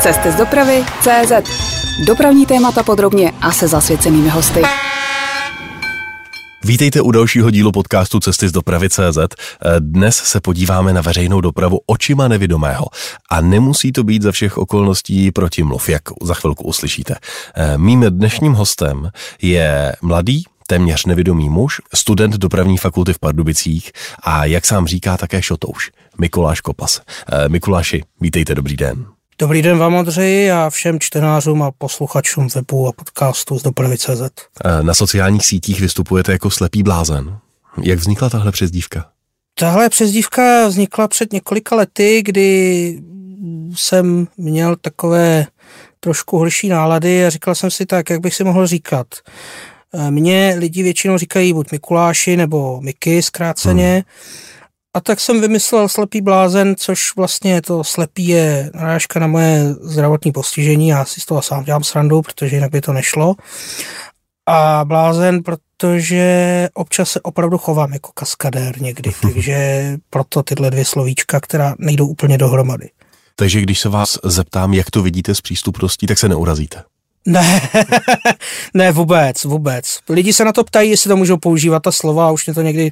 Cesty z dopravy CZ. Dopravní témata podrobně a se zasvěcenými hosty. Vítejte u dalšího dílu podcastu Cesty z dopravy CZ. Dnes se podíváme na veřejnou dopravu očima nevidomého. A nemusí to být za všech okolností protimluv, jak za chvilku uslyšíte. Mým dnešním hostem je mladý, téměř nevědomý muž, student dopravní fakulty v Pardubicích a jak sám říká také šotouš, Mikuláš Kopas. Mikuláši, vítejte, dobrý den. Dobrý den vám, Ondřeji, a všem čtenářům a posluchačům webu a podcastu z dopravy CZ. Na sociálních sítích vystupujete jako slepý blázen. Jak vznikla tahle přezdívka? Tahle přezdívka vznikla před několika lety, kdy jsem měl takové trošku horší nálady a říkal jsem si tak, jak bych si mohl říkat. Mně lidi většinou říkají buď Mikuláši nebo Miky zkráceně. Hmm a tak jsem vymyslel slepý blázen, což vlastně to slepý je narážka na moje zdravotní postižení. Já si z toho sám dělám srandu, protože jinak by to nešlo. A blázen, protože občas se opravdu chovám jako kaskadér někdy, takže proto tyhle dvě slovíčka, která nejdou úplně dohromady. Takže když se vás zeptám, jak to vidíte s přístupností, tak se neurazíte. Ne, ne vůbec, vůbec. Lidi se na to ptají, jestli to můžou používat ta slova a už mě to někdy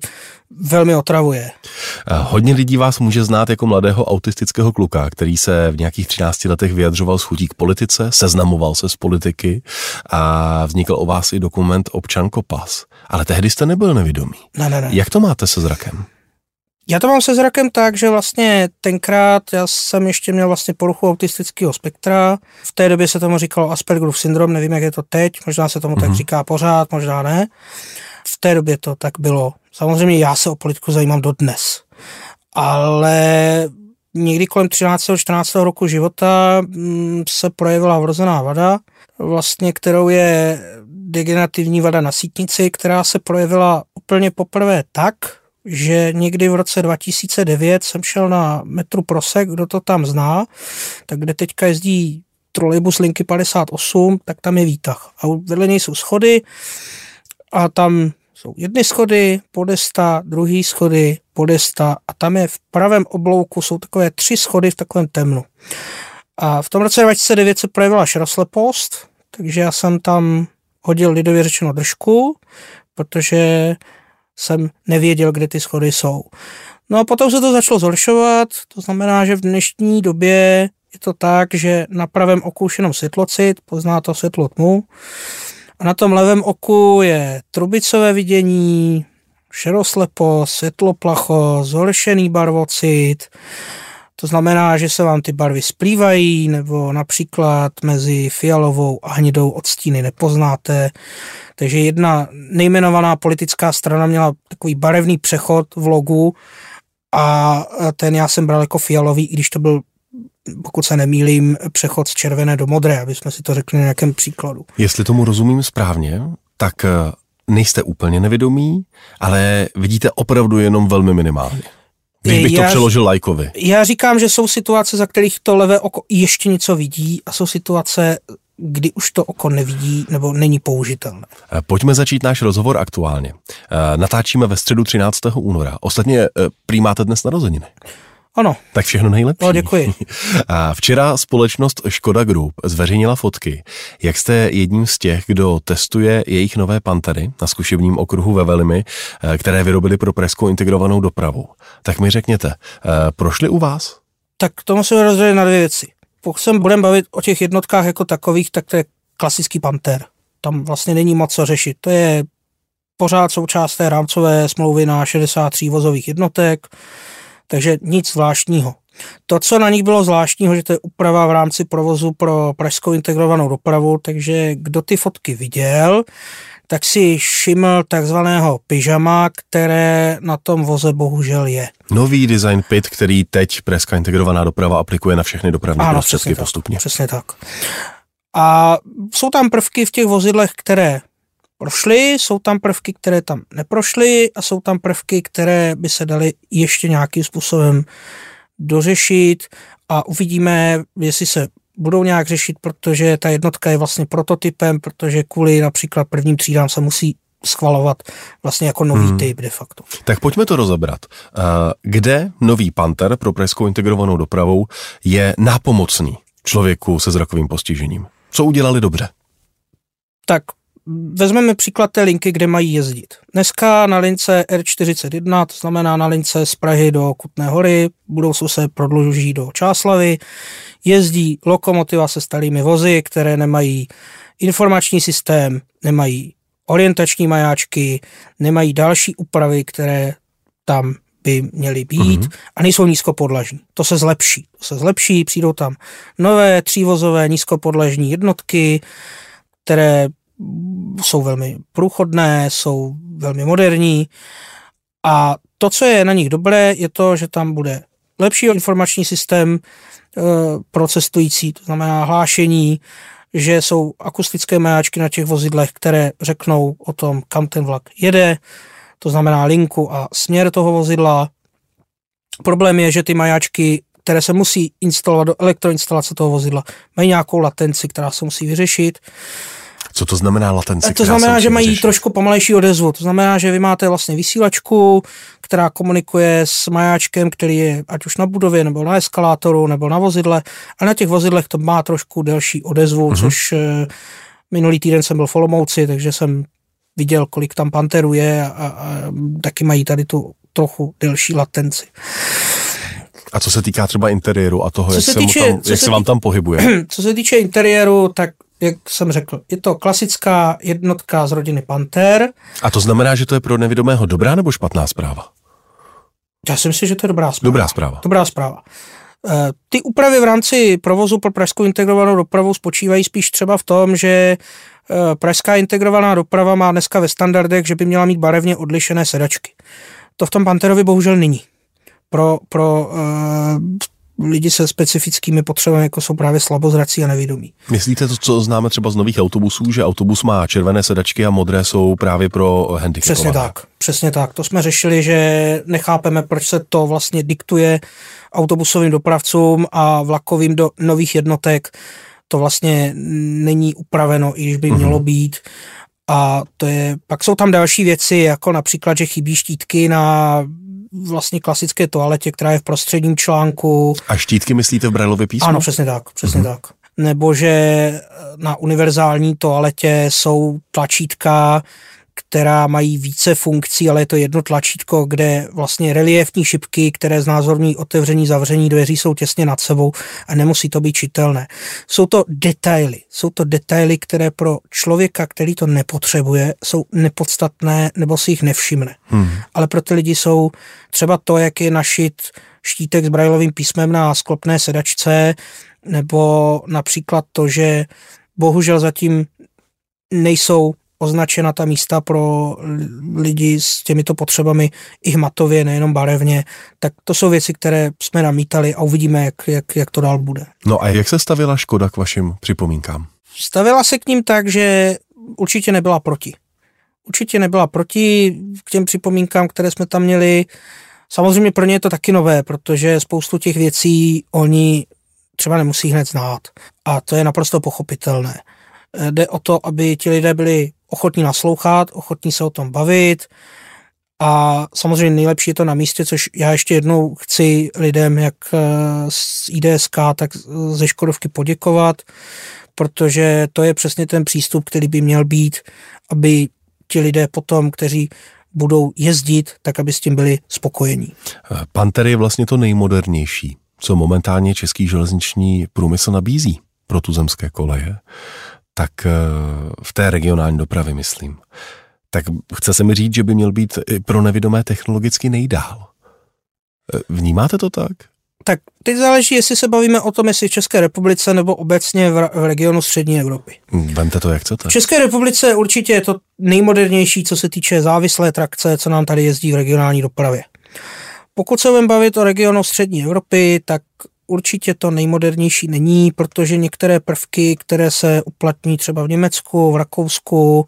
velmi otravuje. Hodně lidí vás může znát jako mladého autistického kluka, který se v nějakých 13 letech vyjadřoval s chutí k politice, seznamoval se s politiky a vznikl o vás i dokument Občanko Pas. Ale tehdy jste nebyl nevědomý. Ne, ne, ne. Jak to máte se zrakem? Já to mám se zrakem tak, že vlastně tenkrát já jsem ještě měl vlastně poruchu autistického spektra. V té době se tomu říkalo Aspergerův syndrom, nevím, jak je to teď, možná se tomu mm-hmm. tak mhm. říká pořád, možná ne. V té době to tak bylo. Samozřejmě já se o politiku zajímám dodnes. Ale někdy kolem 13. 14. roku života mm, se projevila vrozená vada, vlastně kterou je degenerativní vada na sítnici, která se projevila úplně poprvé tak, že někdy v roce 2009 jsem šel na metru Prosek, kdo to tam zná, tak kde teďka jezdí trolejbus linky 58, tak tam je výtah. A vedle něj jsou schody a tam jsou jedny schody, podesta, druhý schody, podesta a tam je v pravém oblouku jsou takové tři schody v takovém temnu. A v tom roce 2009 se projevila široslepost, takže já jsem tam hodil lidově řečeno držku, protože jsem nevěděl, kde ty schody jsou. No a potom se to začalo zhoršovat, to znamená, že v dnešní době je to tak, že na pravém oku už jenom světlocit, pozná to světlo tmu, a na tom levém oku je trubicové vidění, šeroslepo, světloplacho, zhoršený barvocit, to znamená, že se vám ty barvy splývají, nebo například mezi fialovou a hnědou odstíny nepoznáte. Takže jedna nejmenovaná politická strana měla takový barevný přechod v logu a ten já jsem bral jako fialový, i když to byl pokud se nemýlím, přechod z červené do modré, aby jsme si to řekli na nějakém příkladu. Jestli tomu rozumím správně, tak eh, nejste úplně nevědomí, ale vidíte opravdu jenom velmi minimálně. Když bych já, to přeložil lajkovi. Já říkám, že jsou situace, za kterých to levé oko ještě něco vidí a jsou situace, kdy už to oko nevidí nebo není použitelné. Eh, pojďme začít náš rozhovor aktuálně. Eh, natáčíme ve středu 13. února. Ostatně eh, prý máte dnes narozeniny. Ano. Tak všechno nejlepší. No, děkuji. A včera společnost Škoda Group zveřejnila fotky, jak jste jedním z těch, kdo testuje jejich nové pantery na zkušebním okruhu ve Velimi, které vyrobili pro preskou integrovanou dopravu. Tak mi řekněte, prošli u vás? Tak to musíme rozdělit na dvě věci pokud se budeme bavit o těch jednotkách jako takových, tak to je klasický panter. Tam vlastně není moc co řešit. To je pořád součást té rámcové smlouvy na 63 vozových jednotek, takže nic zvláštního. To, co na nich bylo zvláštního, že to je úprava v rámci provozu pro pražskou integrovanou dopravu, takže kdo ty fotky viděl, tak si všiml takzvaného pyžama, které na tom voze bohužel je. Nový design PIT, který teď Preska integrovaná doprava aplikuje na všechny dopravní ano, prostředky přesně postupně. Tak, přesně tak. A jsou tam prvky v těch vozidlech, které prošly, jsou tam prvky, které tam neprošly a jsou tam prvky, které by se daly ještě nějakým způsobem dořešit a uvidíme, jestli se budou nějak řešit, protože ta jednotka je vlastně prototypem, protože kvůli například prvním třídám se musí schvalovat vlastně jako nový hmm. typ de facto. Tak pojďme to rozebrat. Eh, kde nový Panther pro pražskou integrovanou dopravou je nápomocný člověku se zrakovým postižením? Co udělali dobře? Tak vezmeme příklad té linky, kde mají jezdit. Dneska na lince R41, to znamená na lince z Prahy do Kutné hory, budou se prodluží do Čáslavy, jezdí lokomotiva se starými vozy, které nemají informační systém, nemají orientační majáčky, nemají další úpravy, které tam by měly být mm-hmm. a nejsou nízkopodlažní. To se zlepší. To se zlepší, přijdou tam nové třívozové nízkopodlažní jednotky, které jsou velmi průchodné, jsou velmi moderní a to, co je na nich dobré, je to, že tam bude lepší informační systém e, pro cestující, to znamená hlášení, že jsou akustické majáčky na těch vozidlech, které řeknou o tom, kam ten vlak jede, to znamená linku a směr toho vozidla. Problém je, že ty majáčky, které se musí instalovat do elektroinstalace toho vozidla, mají nějakou latenci, která se musí vyřešit. Co to znamená latence? To znamená, že mají řešit? trošku pomalejší odezvu. To znamená, že vy máte vlastně vysílačku, která komunikuje s majáčkem, který je ať už na budově, nebo na eskalátoru, nebo na vozidle. A na těch vozidlech to má trošku delší odezvu, uh-huh. což eh, minulý týden jsem byl v Olomouci, takže jsem viděl, kolik tam panterů je a, a, a taky mají tady tu trochu delší latenci. A co se týká třeba interiéru a toho, co jak, se, týče, tam, jak se, se vám tam pohybuje? Co se týče interiéru, tak jak jsem řekl, je to klasická jednotka z rodiny Panther. A to znamená, že to je pro nevidomého dobrá nebo špatná zpráva? Já si myslím, že to je dobrá zpráva. Dobrá zpráva. Dobrá zpráva. Eh, ty úpravy v rámci provozu pro pražskou integrovanou dopravu spočívají spíš třeba v tom, že eh, pražská integrovaná doprava má dneska ve standardech, že by měla mít barevně odlišené sedačky. To v tom Panterovi bohužel není. Pro, pro uh, lidi se specifickými potřebami, jako jsou právě slabozrací a nevědomí. Myslíte to, co známe třeba z nových autobusů, že autobus má červené sedačky a modré jsou právě pro handicapované? Přesně tak, přesně tak. To jsme řešili, že nechápeme, proč se to vlastně diktuje autobusovým dopravcům a vlakovým do nových jednotek. To vlastně není upraveno, i když by mm-hmm. mělo být. A to je, pak jsou tam další věci, jako například, že chybí štítky na vlastně klasické toaletě, která je v prostředním článku. A štítky myslíte v Brailově písmu? Ano, přesně tak, přesně mm-hmm. tak. Nebo že na univerzální toaletě jsou tlačítka, která mají více funkcí, ale je to jedno tlačítko, kde vlastně reliefní šipky, které znázorní otevření, zavření dveří jsou těsně nad sebou a nemusí to být čitelné. Jsou to detaily. Jsou to detaily, které pro člověka, který to nepotřebuje, jsou nepodstatné nebo si jich nevšimne. Hmm. Ale pro ty lidi jsou třeba to, jak je našit štítek s brajlovým písmem na sklopné sedačce, nebo například to, že bohužel zatím nejsou označena ta místa pro lidi s těmito potřebami i hmatově, nejenom barevně, tak to jsou věci, které jsme namítali a uvidíme, jak, jak, jak to dál bude. No a jak se stavila Škoda k vašim připomínkám? Stavila se k ním tak, že určitě nebyla proti. Určitě nebyla proti k těm připomínkám, které jsme tam měli. Samozřejmě pro ně je to taky nové, protože spoustu těch věcí oni třeba nemusí hned znát. A to je naprosto pochopitelné. Jde o to, aby ti lidé byli ochotní naslouchat, ochotní se o tom bavit a samozřejmě nejlepší je to na místě, což já ještě jednou chci lidem, jak eh, z IDSK, tak ze Škodovky poděkovat, protože to je přesně ten přístup, který by měl být, aby ti lidé potom, kteří budou jezdit, tak aby s tím byli spokojení. Panter je vlastně to nejmodernější, co momentálně český železniční průmysl nabízí pro tuzemské koleje tak eh, v té regionální dopravě myslím, tak chce se mi říct, že by měl být i pro nevidomé technologicky nejdál. Eh, vnímáte to tak? Tak teď záleží, jestli se bavíme o tom, jestli v České republice nebo obecně v, v regionu střední Evropy. Vemte to, jak chcete. V České republice určitě je to nejmodernější, co se týče závislé trakce, co nám tady jezdí v regionální dopravě. Pokud se budeme bavit o regionu střední Evropy, tak určitě to nejmodernější není, protože některé prvky, které se uplatní třeba v Německu, v Rakousku,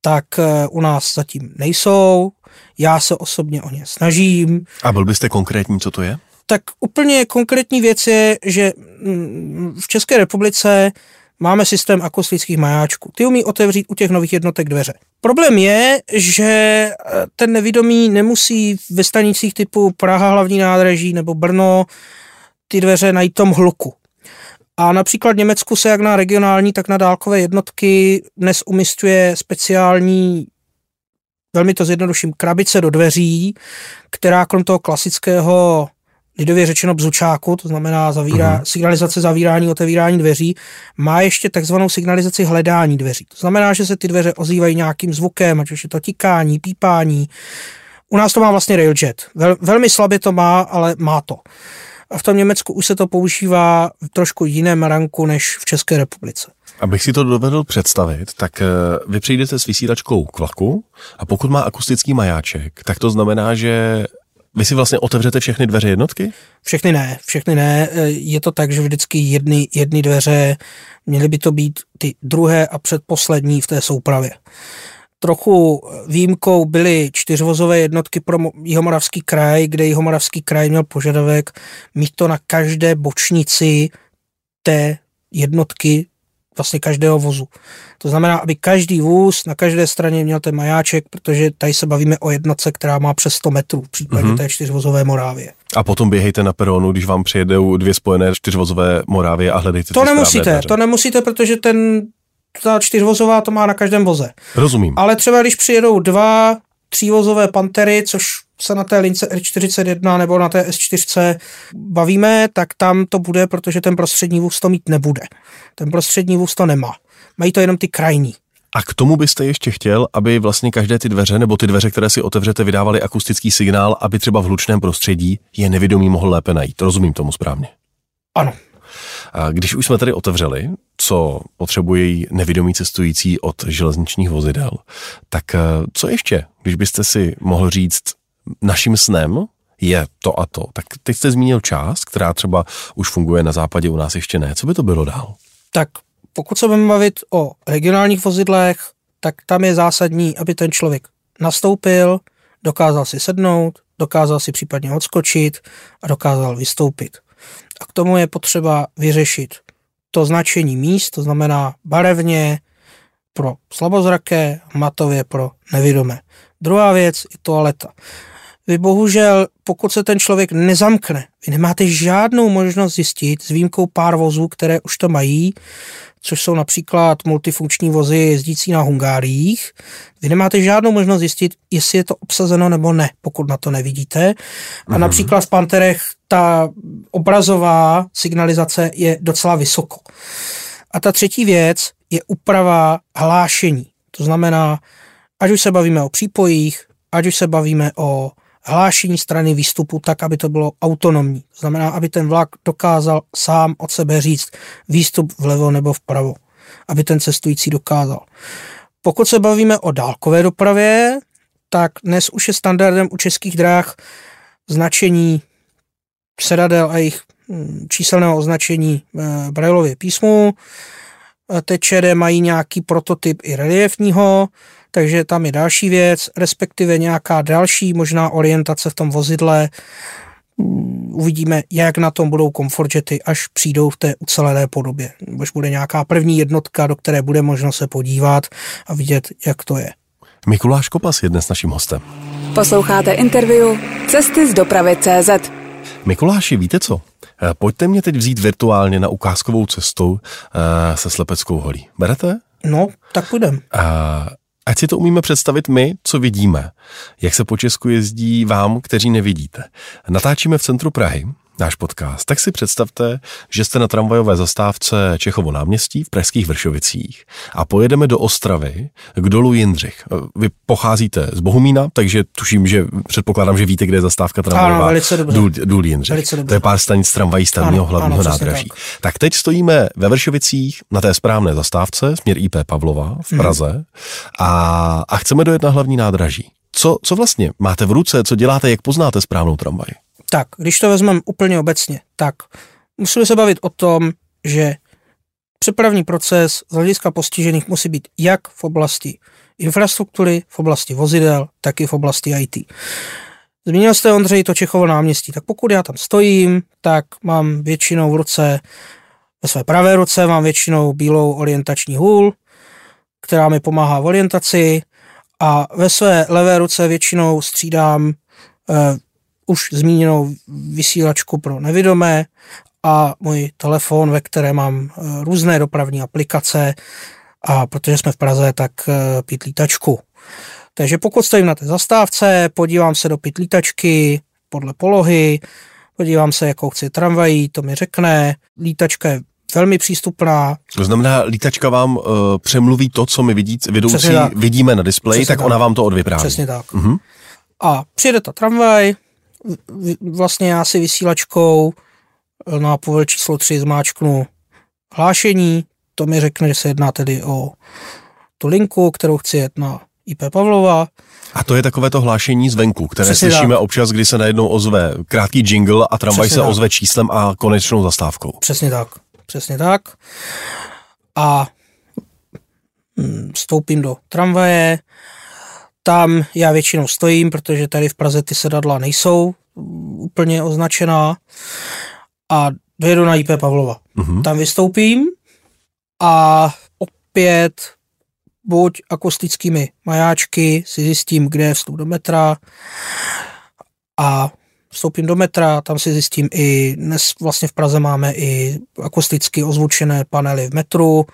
tak eh, u nás zatím nejsou. Já se osobně o ně snažím. A byl byste konkrétní, co to je? Tak úplně konkrétní věc je, že mm, v České republice máme systém akustických majáčků. Ty umí otevřít u těch nových jednotek dveře. Problém je, že eh, ten nevidomý nemusí ve stanicích typu Praha hlavní nádraží nebo Brno ty dveře najít tom hluku. A například v Německu se jak na regionální, tak na dálkové jednotky dnes umistuje speciální velmi to zjednoduším, krabice do dveří, která krom toho klasického lidově řečeno bzučáku, to znamená zavírá, uh-huh. signalizace zavírání, otevírání dveří, má ještě takzvanou signalizaci hledání dveří. To znamená, že se ty dveře ozývají nějakým zvukem, ať už je to tikání, pípání. U nás to má vlastně Railjet. Vel, velmi slabě to má, ale má to. A v tom Německu už se to používá v trošku jiném ranku než v České republice. Abych si to dovedl představit, tak eh, vy přijdete s vysílačkou k vlaku a pokud má akustický majáček, tak to znamená, že vy si vlastně otevřete všechny dveře jednotky? Všechny ne, všechny ne. Eh, je to tak, že vždycky jedny, jedny dveře, měly by to být ty druhé a předposlední v té soupravě. Trochu výjimkou byly čtyřvozové jednotky pro Jihomoravský kraj, kde Jihomoravský kraj měl požadavek mít to na každé bočnici té jednotky vlastně každého vozu. To znamená, aby každý vůz na každé straně měl ten majáček, protože tady se bavíme o jednotce, která má přes 100 metrů v případě mm-hmm. té čtyřvozové Morávie. A potom běhejte na peronu, když vám přijedou dvě spojené čtyřvozové Morávie a hledejte To nemusíte, to nemusíte, protože ten ta čtyřvozová to má na každém voze. Rozumím. Ale třeba když přijedou dva třívozové pantery, což se na té lince R41 nebo na té S4 bavíme, tak tam to bude, protože ten prostřední vůz to mít nebude. Ten prostřední vůz to nemá. Mají to jenom ty krajní. A k tomu byste ještě chtěl, aby vlastně každé ty dveře nebo ty dveře, které si otevřete, vydávaly akustický signál, aby třeba v hlučném prostředí je nevědomý mohl lépe najít. Rozumím tomu správně? Ano. A když už jsme tady otevřeli, co potřebují nevědomí cestující od železničních vozidel, tak eh, co ještě, když byste si mohl říct, naším snem je to a to. Tak teď jste zmínil část, která třeba už funguje na západě, u nás ještě ne. Co by to bylo dál? Tak pokud se budeme bavit o regionálních vozidlech, tak tam je zásadní, aby ten člověk nastoupil, dokázal si sednout, dokázal si případně odskočit a dokázal vystoupit. A k tomu je potřeba vyřešit to značení míst, to znamená barevně pro slabozraké, matově pro nevidomé. Druhá věc je toaleta. Vy bohužel, pokud se ten člověk nezamkne, vy nemáte žádnou možnost zjistit, s výjimkou pár vozů, které už to mají, což jsou například multifunkční vozy jezdící na Hungáriích. Vy nemáte žádnou možnost zjistit, jestli je to obsazeno nebo ne, pokud na to nevidíte. A mm-hmm. například v Panterech ta obrazová signalizace je docela vysoko. A ta třetí věc je úprava hlášení. To znamená, ať už se bavíme o přípojích, ať už se bavíme o hlášení strany výstupu tak, aby to bylo autonomní. To znamená, aby ten vlak dokázal sám od sebe říct výstup vlevo nebo vpravo, aby ten cestující dokázal. Pokud se bavíme o dálkové dopravě, tak dnes už je standardem u českých dráh značení sedadel a jejich hm, číselného označení eh, Braillově písmu. Teď mají nějaký prototyp i reliefního, takže tam je další věc, respektive nějaká další možná orientace v tom vozidle. Uvidíme, jak na tom budou komfortjety, až přijdou v té ucelené podobě. Až bude nějaká první jednotka, do které bude možno se podívat a vidět, jak to je. Mikuláš Kopas je dnes naším hostem. Posloucháte interview Cesty z dopravy CZ. Mikuláši, víte co? Eh, pojďte mě teď vzít virtuálně na ukázkovou cestu eh, se Slepeckou holí. Berete? No, tak půjdem. Ať si to umíme představit my, co vidíme, jak se po Česku jezdí vám, kteří nevidíte. Natáčíme v centru Prahy, náš podcast, tak si představte, že jste na tramvajové zastávce Čechovo náměstí v Pražských Vršovicích a pojedeme do Ostravy k dolu Jindřich. Vy pocházíte z Bohumína, takže tuším, že předpokládám, že víte, kde je zastávka tramvajová. Ano, velice dobře. Důl, důl Jindřich. Velice dobře. To je pár stanic tramvají stavního hlavního ano, nádraží. Tak. tak teď stojíme ve Vršovicích na té správné zastávce, směr IP Pavlova v mhm. Praze hmm. a, a chceme dojet na hlavní nádraží. Co, co vlastně máte v ruce, co děláte, jak poznáte správnou tramvaj? Tak, když to vezmeme úplně obecně, tak musíme se bavit o tom, že přepravní proces z hlediska postižených musí být jak v oblasti infrastruktury, v oblasti vozidel, tak i v oblasti IT. Zmínil jste, Ondřej, to Čechovo náměstí. Tak pokud já tam stojím, tak mám většinou v ruce Ve své pravé ruce mám většinou bílou orientační hůl, která mi pomáhá v orientaci a ve své levé ruce většinou střídám uh, už zmíněnou vysílačku pro nevidomé a můj telefon, ve které mám uh, různé dopravní aplikace a protože jsme v Praze, tak uh, pitlítačku. Takže pokud stojím na té zastávce, podívám se do pitlítačky podle polohy, podívám se, jakou chci tramvají, to mi řekne. Lítačka je velmi přístupná. To znamená, lítačka vám uh, přemluví to, co my vidí, vidoucí vidíme na displeji, tak, tak ona vám to odvypráví. Přesně tak. Uh-huh. A přijede ta tramvaj, vlastně já si vysílačkou na povel číslo 3 zmáčknu hlášení, to mi řekne, že se jedná tedy o tu linku, kterou chci jet na IP Pavlova. A to je takové to hlášení zvenku, které Přesně slyšíme tak. občas, kdy se najednou ozve krátký jingle a tramvaj se tak. ozve číslem a konečnou zastávkou. Přesně tak. Přesně tak. A mm, vstoupím do tramvaje, tam já většinou stojím, protože tady v Praze ty sedadla nejsou úplně označená a dojedu na IP Pavlova. Uh-huh. Tam vystoupím a opět buď akustickými majáčky si zjistím, kde je vstup do metra a vstoupím do metra, tam si zjistím i, dnes vlastně v Praze máme i akusticky ozvučené panely v metru,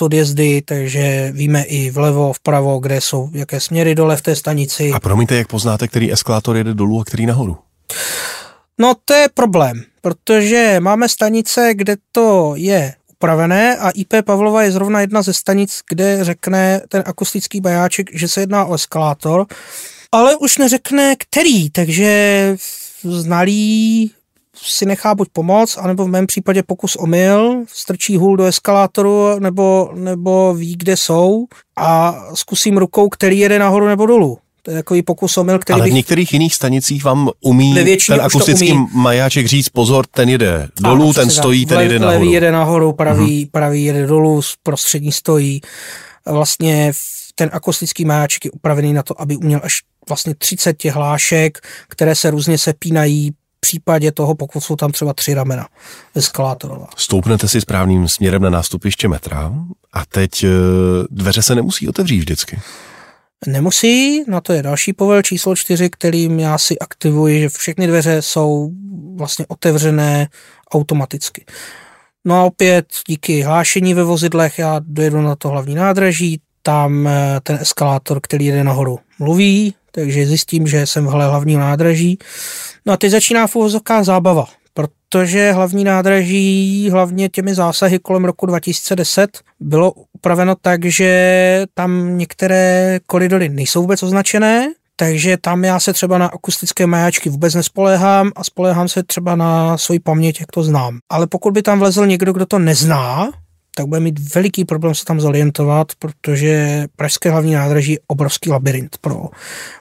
odjezdy, takže víme i vlevo, vpravo, kde jsou jaké směry dole v té stanici. A promiňte, jak poznáte, který eskalátor jede dolů a který nahoru? No to je problém, protože máme stanice, kde to je upravené a IP Pavlova je zrovna jedna ze stanic, kde řekne ten akustický bajáček, že se jedná o eskalátor, ale už neřekne který, takže znalý si nechá buď pomoc, anebo v mém případě pokus omyl, strčí hůl do eskalátoru, nebo, nebo ví, kde jsou a zkusím rukou, který jede nahoru nebo dolů. To je takový pokus omyl, který Ale bych... v některých jiných stanicích vám umí ten akustický umí. majáček říct pozor, ten jede dolů, ano, ten stojí, ten jede nahoru. Levý jede nahoru, pravý, uh-huh. pravý jede dolů, prostřední stojí. Vlastně ten akustický majáček je upravený na to, aby uměl až vlastně 30 těch hlášek, které se různě sepínají případě toho, pokud jsou tam třeba tři ramena eskalátorová. Stoupnete si správným směrem na nástupiště metra a teď e, dveře se nemusí otevřít vždycky. Nemusí, na to je další povel číslo čtyři, kterým já si aktivuji, že všechny dveře jsou vlastně otevřené automaticky. No a opět díky hlášení ve vozidlech já dojedu na to hlavní nádraží, tam e, ten eskalátor, který jede nahoru, mluví, takže zjistím, že jsem v hlavním nádraží. No a teď začíná v zábava, protože hlavní nádraží, hlavně těmi zásahy kolem roku 2010, bylo upraveno tak, že tam některé koridory nejsou vůbec označené, takže tam já se třeba na akustické majáčky vůbec nespoléhám a spoléhám se třeba na svoji paměť, jak to znám. Ale pokud by tam vlezl někdo, kdo to nezná, tak bude mít veliký problém se tam zorientovat, protože Pražské hlavní nádraží je obrovský labirint pro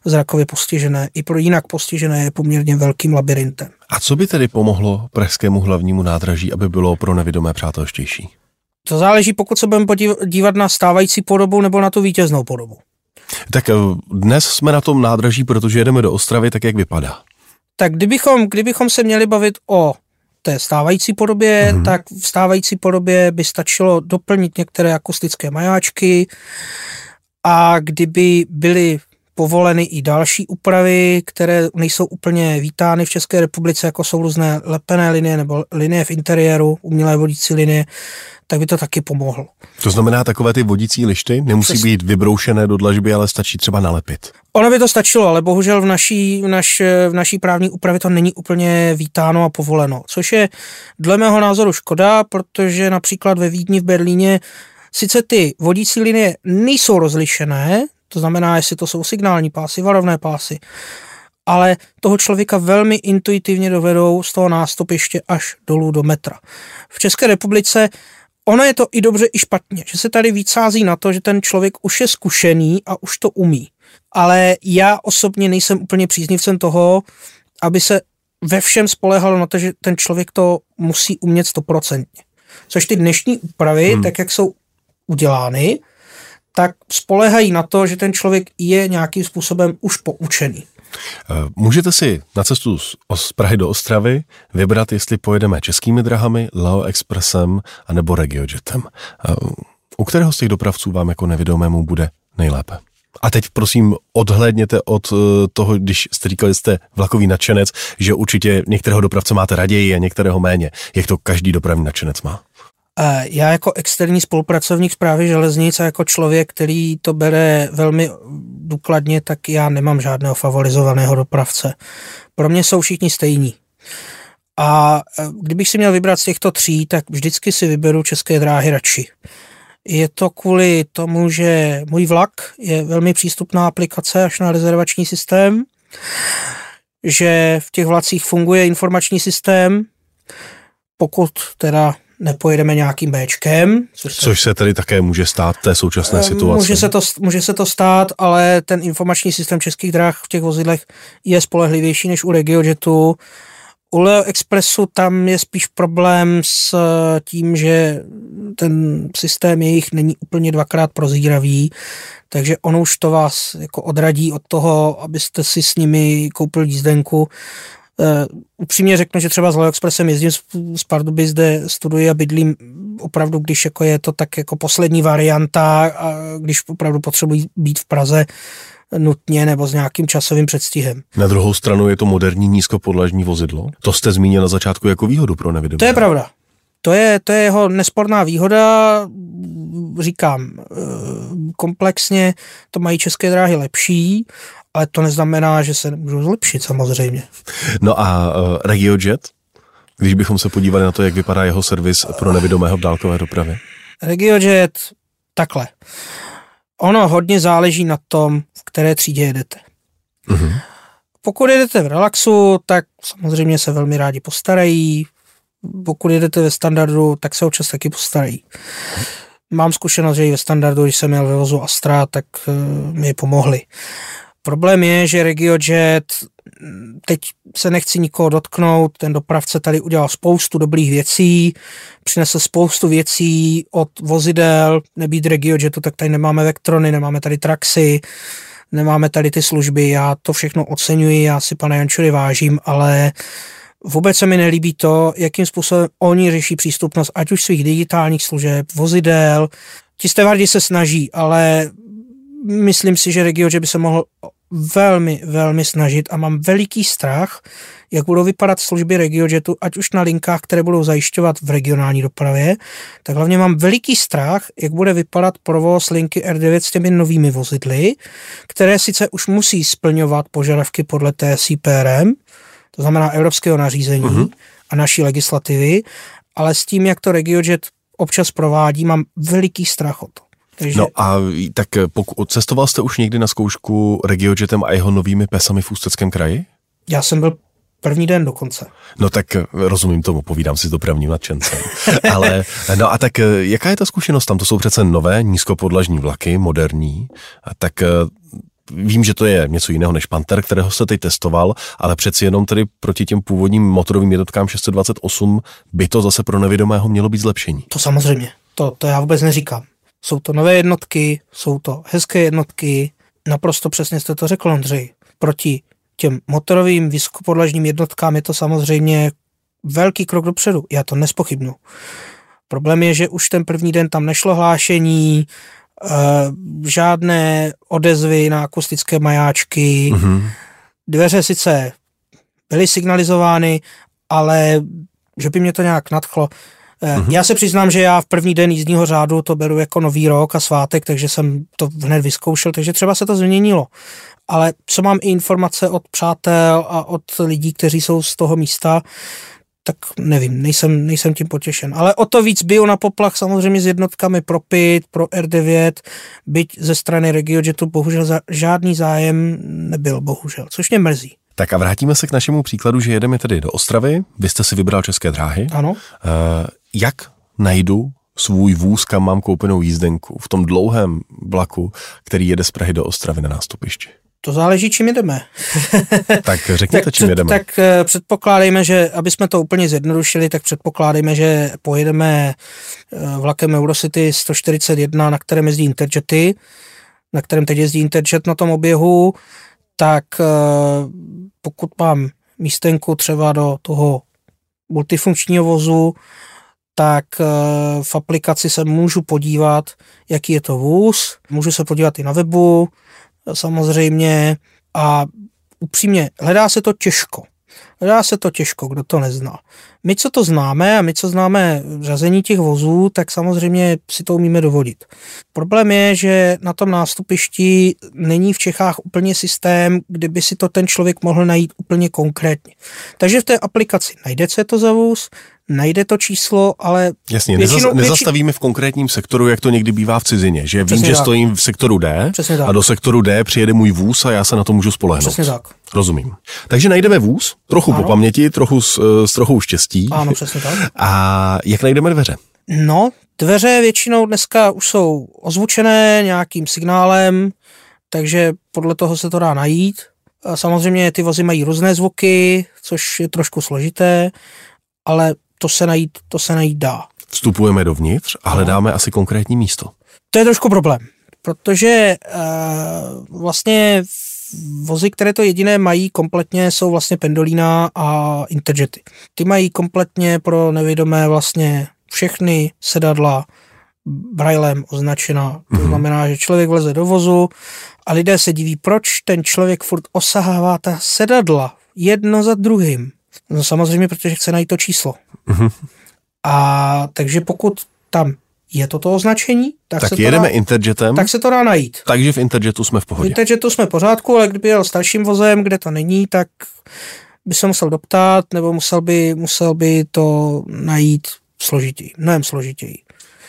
zrakově postižené. I pro jinak postižené je poměrně velkým labirintem. A co by tedy pomohlo Pražskému hlavnímu nádraží, aby bylo pro nevidomé přátelštější? To záleží, pokud se budeme dívat na stávající podobu nebo na tu vítěznou podobu. Tak eh, dnes jsme na tom nádraží, protože jedeme do Ostravy, tak jak vypadá? Tak kdybychom, kdybychom se měli bavit o té stávající podobě, mm-hmm. tak v stávající podobě by stačilo doplnit některé akustické majáčky a kdyby byly povoleny i další úpravy, které nejsou úplně vítány v České republice, jako jsou různé lepené linie nebo linie v interiéru, umělé vodící linie, tak by to taky pomohlo. To znamená, takové ty vodící lišty nemusí Přes... být vybroušené do dlažby, ale stačí třeba nalepit. Ono by to stačilo, ale bohužel v naší, v, naš, v naší právní úpravě to není úplně vítáno a povoleno, což je dle mého názoru škoda, protože například ve Vídni v Berlíně sice ty vodící linie nejsou rozlišené, to znamená, jestli to jsou signální pásy, varovné pásy, ale toho člověka velmi intuitivně dovedou z toho nástupiště až dolů do metra. V České republice ono je to i dobře, i špatně, že se tady víc sází na to, že ten člověk už je zkušený a už to umí. Ale já osobně nejsem úplně příznivcem toho, aby se ve všem spolehalo na to, že ten člověk to musí umět stoprocentně. Což ty dnešní úpravy, hmm. tak jak jsou udělány, tak spolehají na to, že ten člověk je nějakým způsobem už poučený. Můžete si na cestu z Prahy do Ostravy vybrat, jestli pojedeme českými drahami, Lao Expressem anebo Regiojetem. U kterého z těch dopravců vám jako nevědomému bude nejlépe? A teď prosím odhlédněte od eh, toho, když jste říkali, jste vlakový nadšenec, že určitě některého dopravce máte raději a některého méně. Jak to každý dopravní nadšenec má? Já jako externí spolupracovník zprávy železnic a jako člověk, který to bere velmi důkladně, tak já nemám žádného favorizovaného dopravce. Pro mě jsou všichni stejní. A eh, kdybych si měl vybrat z těchto tří, tak vždycky si vyberu české dráhy radši. Je to kvůli tomu, že můj vlak je velmi přístupná aplikace až na rezervační systém, že v těch vlacích funguje informační systém, pokud teda nepojedeme nějakým Bčkem. Což, což se tedy také může stát v té současné situaci. Může se, to, může se to stát, ale ten informační systém českých dráh v těch vozidlech je spolehlivější než u RegioJetu. U Leo Expressu tam je spíš problém s tím, že ten systém jejich není úplně dvakrát prozíravý, takže on už to vás jako odradí od toho, abyste si s nimi koupili jízdenku. Uh, upřímně řeknu, že třeba s Leo Expressem jezdím z Pardubic, zde studuji a bydlím opravdu, když jako je to tak jako poslední varianta a když opravdu potřebuji být v Praze, nutně nebo s nějakým časovým předstihem. Na druhou stranu je to moderní nízkopodlažní vozidlo. To jste zmínil na začátku jako výhodu pro nevidomé. To je pravda. To je, to je jeho nesporná výhoda, říkám, eh, komplexně to mají české dráhy lepší, ale to neznamená, že se můžou zlepšit samozřejmě. No a uh, RegioJet, když bychom se podívali na to, jak vypadá jeho servis pro nevidomého v dálkové dopravě? RegioJet, takhle. Ono hodně záleží na tom, v které třídě jedete. Mm-hmm. Pokud jedete v relaxu, tak samozřejmě se velmi rádi postarají. Pokud jedete ve standardu, tak se občas taky postarají. Mám zkušenost, že i ve standardu, když jsem měl ve vozu Astra, tak uh, mi pomohli. Problém je, že RegioJet, teď se nechci nikoho dotknout, ten dopravce tady udělal spoustu dobrých věcí, přinesl spoustu věcí od vozidel, nebýt RegioJetu, tak tady nemáme Vectrony, nemáme tady Traxy, nemáme tady ty služby, já to všechno oceňuji, já si pana Jančury vážím, ale vůbec se mi nelíbí to, jakým způsobem oni řeší přístupnost, ať už svých digitálních služeb, vozidel, ti stevardi se snaží, ale myslím si, že RegioJet by se mohl velmi, velmi snažit a mám veliký strach, jak budou vypadat služby RegioJetu, ať už na linkách, které budou zajišťovat v regionální dopravě, tak hlavně mám veliký strach, jak bude vypadat provoz linky R9 s těmi novými vozidly, které sice už musí splňovat požadavky podle TSIPRM, to znamená evropského nařízení uh-huh. a naší legislativy, ale s tím, jak to RegioJet občas provádí, mám veliký strach o to. Takže... No a tak pokud cestoval jste už někdy na zkoušku RegioJetem a jeho novými pesami v Ústeckém kraji? Já jsem byl první den dokonce. No tak rozumím tomu, povídám si s dopravním nadšencem. Ale no a tak jaká je ta zkušenost tam? To jsou přece nové nízkopodlažní vlaky, moderní. A tak Vím, že to je něco jiného než Panther, kterého jste teď testoval, ale přeci jenom tedy proti těm původním motorovým jednotkám 628 by to zase pro nevědomého mělo být zlepšení. To samozřejmě, to, to já vůbec neříkám. Jsou to nové jednotky, jsou to hezké jednotky, naprosto přesně jste to řekl, Ondřej. Proti těm motorovým vysokopodlažním jednotkám je to samozřejmě velký krok dopředu. Já to nespochybnu. Problém je, že už ten první den tam nešlo hlášení, uh, žádné odezvy na akustické majáčky. Mm-hmm. Dveře sice byly signalizovány, ale že by mě to nějak nadchlo, Mm-hmm. Já se přiznám, že já v první den jízdního řádu to beru jako nový rok a svátek, takže jsem to hned vyzkoušel, takže třeba se to změnilo. Ale co mám i informace od přátel a od lidí, kteří jsou z toho místa, tak nevím, nejsem, nejsem tím potěšen. Ale o to víc byl na poplach samozřejmě s jednotkami pro PIT, pro R9, byť ze strany RegioJetu bohužel za, žádný zájem nebyl, bohužel, což mě mrzí. Tak a vrátíme se k našemu příkladu, že jedeme tedy do Ostravy. Vy jste si vybral České dráhy. Ano. Jak najdu svůj vůz, kam mám koupenou jízdenku v tom dlouhém vlaku, který jede z Prahy do Ostravy na nástupišti? To záleží, čím jedeme. tak řekněte, tak, čím jedeme. Tak eh, předpokládejme, že aby jsme to úplně zjednodušili, tak předpokládejme, že pojedeme eh, vlakem Eurocity 141, na kterém jezdí Interjety, na kterém teď jezdí Interjet na tom oběhu, tak eh, pokud mám místenku třeba do toho multifunkčního vozu, tak eh, v aplikaci se můžu podívat, jaký je to vůz, můžu se podívat i na webu samozřejmě a upřímně, hledá se to těžko. Hledá se to těžko, kdo to nezná. My, co to známe a my, co známe řazení těch vozů, tak samozřejmě si to umíme dovodit. Problém je, že na tom nástupišti není v Čechách úplně systém, kde by si to ten člověk mohl najít úplně konkrétně. Takže v té aplikaci najde, co je to za vůz, najde to číslo, ale... Jasně, většinou, nezas, nezastavíme v konkrétním sektoru, jak to někdy bývá v cizině, že vím, že tak. stojím v sektoru D a do sektoru D přijede můj vůz a já se na to můžu spolehnout. Přesně tak. Rozumím. Takže najdeme vůz, trochu ano. po paměti, trochu s, s trochou štěstí. Ano, přesně tak. A jak najdeme dveře? No, dveře většinou dneska už jsou ozvučené nějakým signálem, takže podle toho se to dá najít. A samozřejmě ty vozy mají různé zvuky, což je trošku složité, ale to se najít, to se najít dá. Vstupujeme dovnitř a hledáme no. asi konkrétní místo. To je trošku problém, protože uh, vlastně vozy, které to jediné mají kompletně, jsou vlastně Pendolina a Interjety. Ty mají kompletně pro nevědomé vlastně všechny sedadla brailem označena. To mm-hmm. znamená, že člověk vleze do vozu a lidé se diví, proč ten člověk furt osahává ta sedadla jedno za druhým. No samozřejmě, protože chce najít to číslo. Mm-hmm. A takže pokud tam je toto označení, tak, tak se jedeme to dá, Interjetem. Tak se to dá najít. Takže v Interjetu jsme v pohodě. V Interjetu jsme v pořádku, ale kdyby jel starším vozem, kde to není, tak by se musel doptat, nebo musel by, musel by to najít složitěji, mnohem složitěji.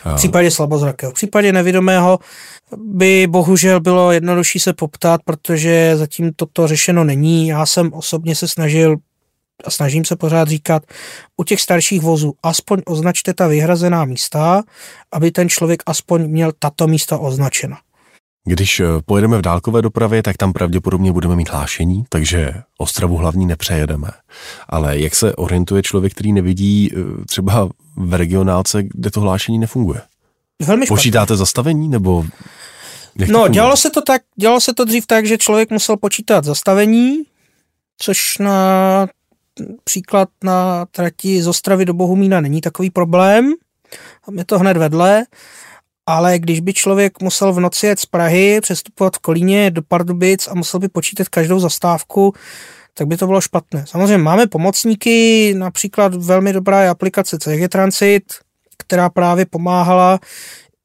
V případě slabozrakého. V případě nevědomého by bohužel bylo jednodušší se poptat, protože zatím toto řešeno není. Já jsem osobně se snažil a snažím se pořád říkat, u těch starších vozů aspoň označte ta vyhrazená místa, aby ten člověk aspoň měl tato místa označena. Když eh, pojedeme v dálkové dopravě, tak tam pravděpodobně budeme mít hlášení, takže Ostravu hlavní nepřejedeme. Ale jak se orientuje člověk, který nevidí eh, třeba v regionálce, kde to hlášení nefunguje? Velmi. Počítáte zastavení nebo jak no, dělalo se to tak, dělalo se to dřív tak, že člověk musel počítat zastavení, což na příklad na trati z Ostravy do Bohumína není takový problém, tam je to hned vedle, ale když by člověk musel v noci jet z Prahy, přestupovat v Kolíně do Pardubic a musel by počítat každou zastávku, tak by to bylo špatné. Samozřejmě máme pomocníky, například velmi dobrá je aplikace CG Transit, která právě pomáhala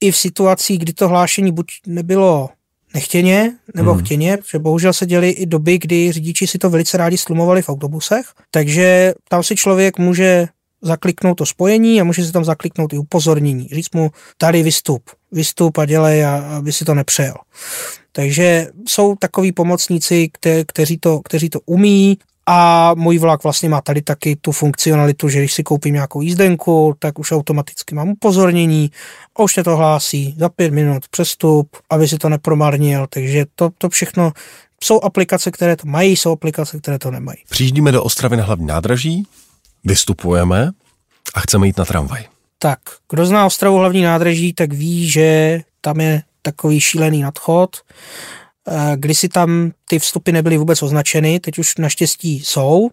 i v situacích, kdy to hlášení buď nebylo nechtěně nebo hmm. chtěně, protože bohužel se děly i doby, kdy řidiči si to velice rádi slumovali v autobusech, takže tam si člověk může zakliknout to spojení a může si tam zakliknout i upozornění. Říct mu, tady vystup, vystup a dělej, a, aby si to nepřejel. Takže jsou takový pomocníci, kte, kteří, to, kteří to umí a můj vlak vlastně má tady taky tu funkcionalitu, že když si koupím nějakou jízdenku, tak už automaticky mám upozornění a už mě to hlásí za pět minut přestup, aby si to nepromarnil. Takže to, to všechno jsou aplikace, které to mají, jsou aplikace, které to nemají. Přijíždíme do Ostravy na hlavní nádraží, vystupujeme a chceme jít na tramvaj. Tak, kdo zná Ostravu hlavní nádraží, tak ví, že tam je takový šílený nadchod. Eh, kdysi tam ty vstupy nebyly vůbec označeny, teď už naštěstí jsou,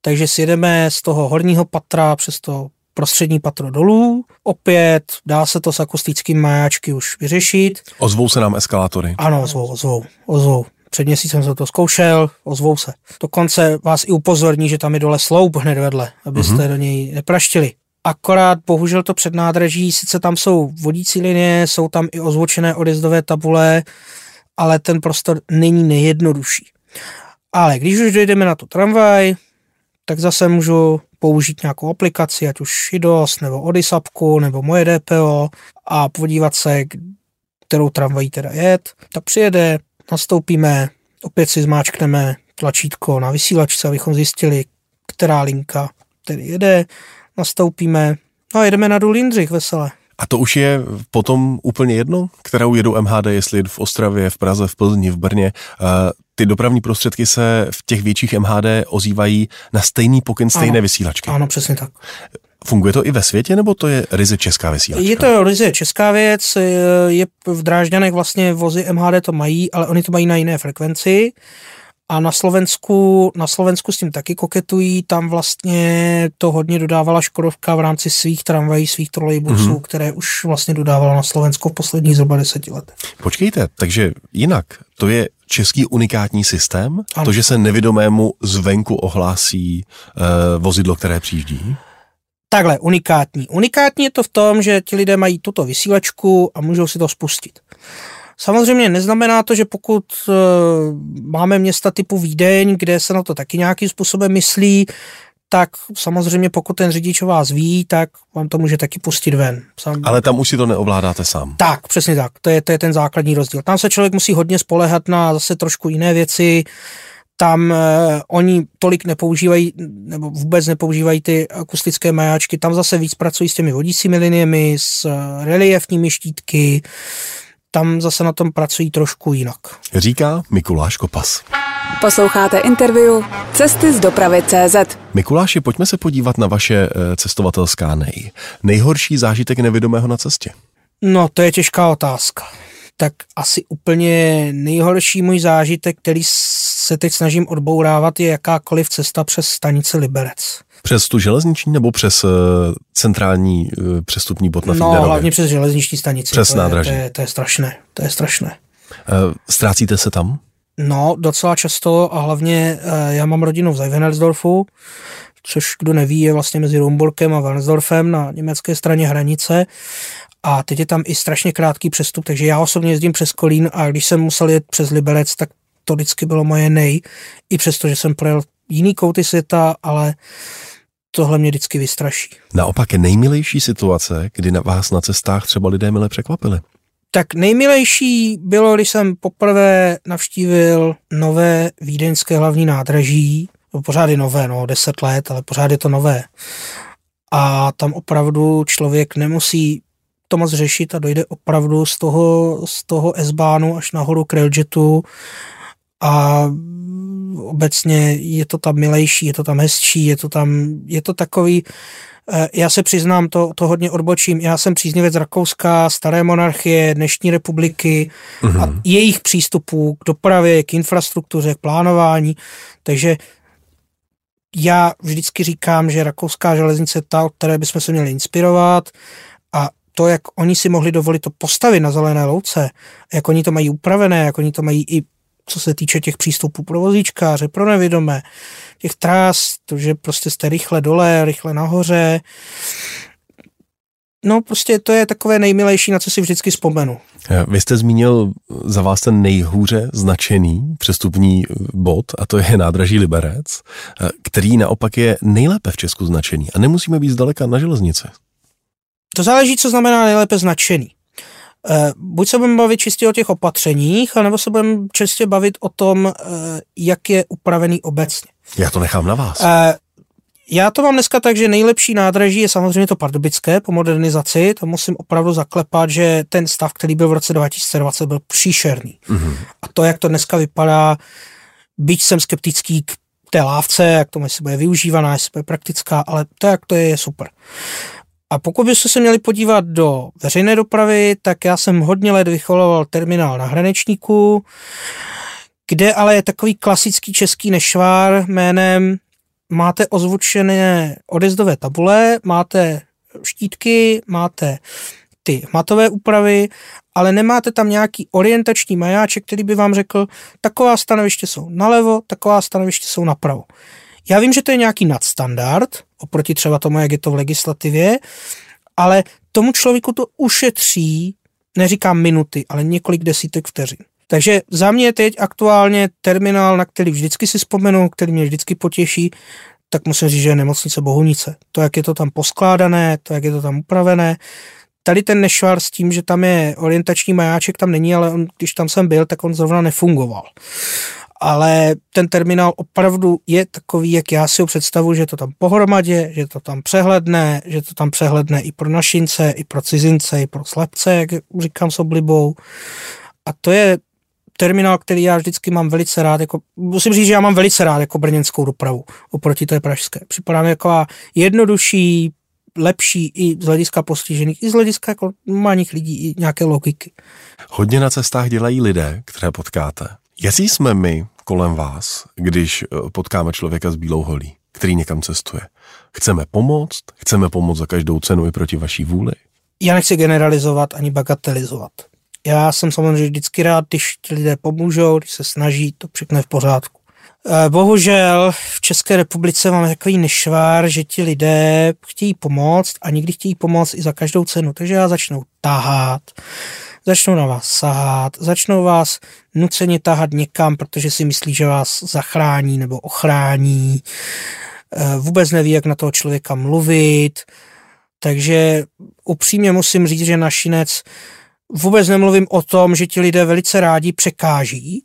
takže si jedeme z toho horního patra přes to prostřední patro dolů. Opět dá se to s akustickým majáčky už vyřešit. Ozvou se nám eskalátory? Ano, ozvou, ozvou, ozvou. Před měsícem jsem to zkoušel, ozvou se. Dokonce vás i upozorní, že tam je dole sloup hned vedle, abyste mm-hmm. do něj nepraštili. Akorát bohužel to před nádraží, sice tam jsou vodící linie, jsou tam i ozvučené odjezdové tabule, ale ten prostor není nejjednodušší. Ale když už dojdeme na tu tramvaj, tak zase můžu použít nějakou aplikaci, ať už IDOS, nebo Odisapku, nebo moje DPO a podívat se, kterou tramvají teda jet. Tak přijede, nastoupíme, opět si zmáčkneme tlačítko na vysílačce, abychom zjistili, která linka tedy jede, nastoupíme, no a jedeme na důl Jindřich veselé. A to už je potom úplně jedno, kterou jedu MHD, jestli v Ostravě, v Praze, v Plzni, v Brně. Ty dopravní prostředky se v těch větších MHD ozývají na stejný pokyn stejné ano. vysílačky. Ano, přesně tak. Funguje to i ve světě, nebo to je ryze česká vysílačka? Je to ryze česká věc, je v Drážďanech vlastně vozy MHD to mají, ale oni to mají na jiné frekvenci. A na Slovensku, na Slovensku s tím taky koketují, tam vlastně to hodně dodávala Škodovka v rámci svých tramvají, svých trolejbusů, mm-hmm. které už vlastně dodávala na Slovensku v posledních zhruba deseti letech. Počkejte, takže jinak, to je český unikátní systém? Ano. To, že se nevidomému zvenku ohlásí uh, vozidlo, které přijíždí? Takhle, unikátní. Unikátní je to v tom, že ti lidé mají tuto vysílačku a můžou si to spustit. Samozřejmě neznamená to, že pokud uh, máme města typu Vídeň, kde se na to taky nějakým způsobem myslí, tak samozřejmě pokud ten řidič o vás ví, tak vám to může taky pustit ven. Sam... Ale tam už si to neovládáte sám. Tak, přesně tak. To je, to je ten základní rozdíl. Tam se člověk musí hodně spolehat na zase trošku jiné věci. Tam uh, oni tolik nepoužívají, nebo vůbec nepoužívají ty akustické majáčky. Tam zase víc pracují s těmi vodícími liniemi, s uh, reliefními štítky, tam zase na tom pracují trošku jinak. Říká Mikuláš Kopas. Posloucháte interview Cesty z dopravy CZ. Mikuláši, pojďme se podívat na vaše eh, cestovatelská nej. Nejhorší zážitek nevědomého na cestě? No, to je těžká otázka. Tak asi úplně nejhorší můj zážitek, který se teď snažím odbourávat, je jakákoliv cesta přes stanici Liberec. Přes tu železniční nebo přes uh, centrální uh, přestupní bod na No, Fíderově? hlavně přes železniční stanici. Přes to nádraží. Je, to, je, to je strašné, to je strašné. Uh, ztrácíte se tam? No, docela často a hlavně uh, já mám rodinu v Zeivenelsdorfu, což kdo neví, je vlastně mezi Rumburkem a Wernsdorfem na německé straně hranice. A teď je tam i strašně krátký přestup, takže já osobně jezdím přes Kolín a když jsem musel jet přes Liberec, tak to vždycky bylo moje nej, i přesto, že jsem projel jiný kouty světa, ale tohle mě vždycky vystraší. Naopak je nejmilejší situace, kdy na vás na cestách třeba lidé mile překvapili. Tak nejmilejší bylo, když jsem poprvé navštívil nové vídeňské hlavní nádraží, no, pořád je nové, no, deset let, ale pořád je to nové. A tam opravdu člověk nemusí to moc řešit a dojde opravdu z toho, z toho S-bánu až nahoru k Railjetu a obecně je to tam milejší, je to tam hezčí, je to tam, je to takový, já se přiznám, to, to hodně odbočím, já jsem příznivec Rakouska, staré monarchie, dnešní republiky mm-hmm. a jejich přístupů k dopravě, k infrastruktuře, k plánování, takže já vždycky říkám, že rakouská železnice je ta, od které bychom se měli inspirovat a to, jak oni si mohli dovolit to postavit na zelené louce, jak oni to mají upravené, jak oni to mají i co se týče těch přístupů pro vozíčkáře, pro nevědomé, těch trás, to, že prostě jste rychle dole, rychle nahoře. No prostě to je takové nejmilejší, na co si vždycky vzpomenu. Vy jste zmínil za vás ten nejhůře značený přestupní bod, a to je nádraží Liberec, který naopak je nejlépe v Česku značený a nemusíme být zdaleka na železnici. To záleží, co znamená nejlépe značený. Eh, buď se budeme bavit čistě o těch opatřeních, anebo se budeme čistě bavit o tom, eh, jak je upravený obecně. Já to nechám na vás. Eh, já to mám dneska tak, že nejlepší nádraží je samozřejmě to pardubické po modernizaci. To musím opravdu zaklepat, že ten stav, který byl v roce 2020, byl příšerný. Mm-hmm. A to, jak to dneska vypadá, byť jsem skeptický k té lávce, jak to jestli bude využívaná, jestli bude praktická, ale to, jak to je, je super. A pokud byste se měli podívat do veřejné dopravy, tak já jsem hodně let vycholoval terminál na Hranečníku, kde ale je takový klasický český nešvár jménem máte ozvučené odezdové tabule, máte štítky, máte ty matové úpravy, ale nemáte tam nějaký orientační majáček, který by vám řekl, taková stanoviště jsou nalevo, taková stanoviště jsou napravo. Já vím, že to je nějaký nadstandard, oproti třeba tomu, jak je to v legislativě, ale tomu člověku to ušetří, neříkám minuty, ale několik desítek vteřin. Takže za mě teď aktuálně terminál, na který vždycky si vzpomenu, který mě vždycky potěší, tak musím říct, že je nemocnice Bohunice. To, jak je to tam poskládané, to, jak je to tam upravené. Tady ten nešvar s tím, že tam je orientační majáček, tam není, ale on, když tam jsem byl, tak on zrovna nefungoval ale ten terminál opravdu je takový, jak já si ho představu, že to tam pohromadě, že to tam přehledne, že to tam přehledne i pro našince, i pro cizince, i pro slepce, jak říkám s oblibou. A to je terminál, který já vždycky mám velice rád, jako, musím říct, že já mám velice rád jako brněnskou dopravu oproti té pražské. Připadá mi jako jednodušší, lepší i z hlediska postižených, i z hlediska jako normálních lidí, i nějaké logiky. Hodně na cestách dělají lidé, které potkáte. Jaký jsme my kolem vás, když eh, potkáme člověka s bílou holí, který někam cestuje? Chceme pomoct? Chceme pomoct za každou cenu i proti vaší vůli? Já nechci generalizovat ani bagatelizovat. Já jsem samozřejmě vždycky rád, když ti lidé pomůžou, když se snaží, to všechno je v pořádku. Eh, bohužel v České republice máme takový nešvár, že ti lidé chtějí pomoct a nikdy chtějí pomoct i za každou cenu. Takže já začnu tahat, začnou na vás sahat, začnou vás nuceně tahat někam, protože si myslí, že vás zachrání nebo ochrání. Eh, vůbec neví, jak na toho člověka mluvit. Takže upřímně musím říct, že našinec vůbec nemluvím o tom, že ti lidé velice rádi překáží.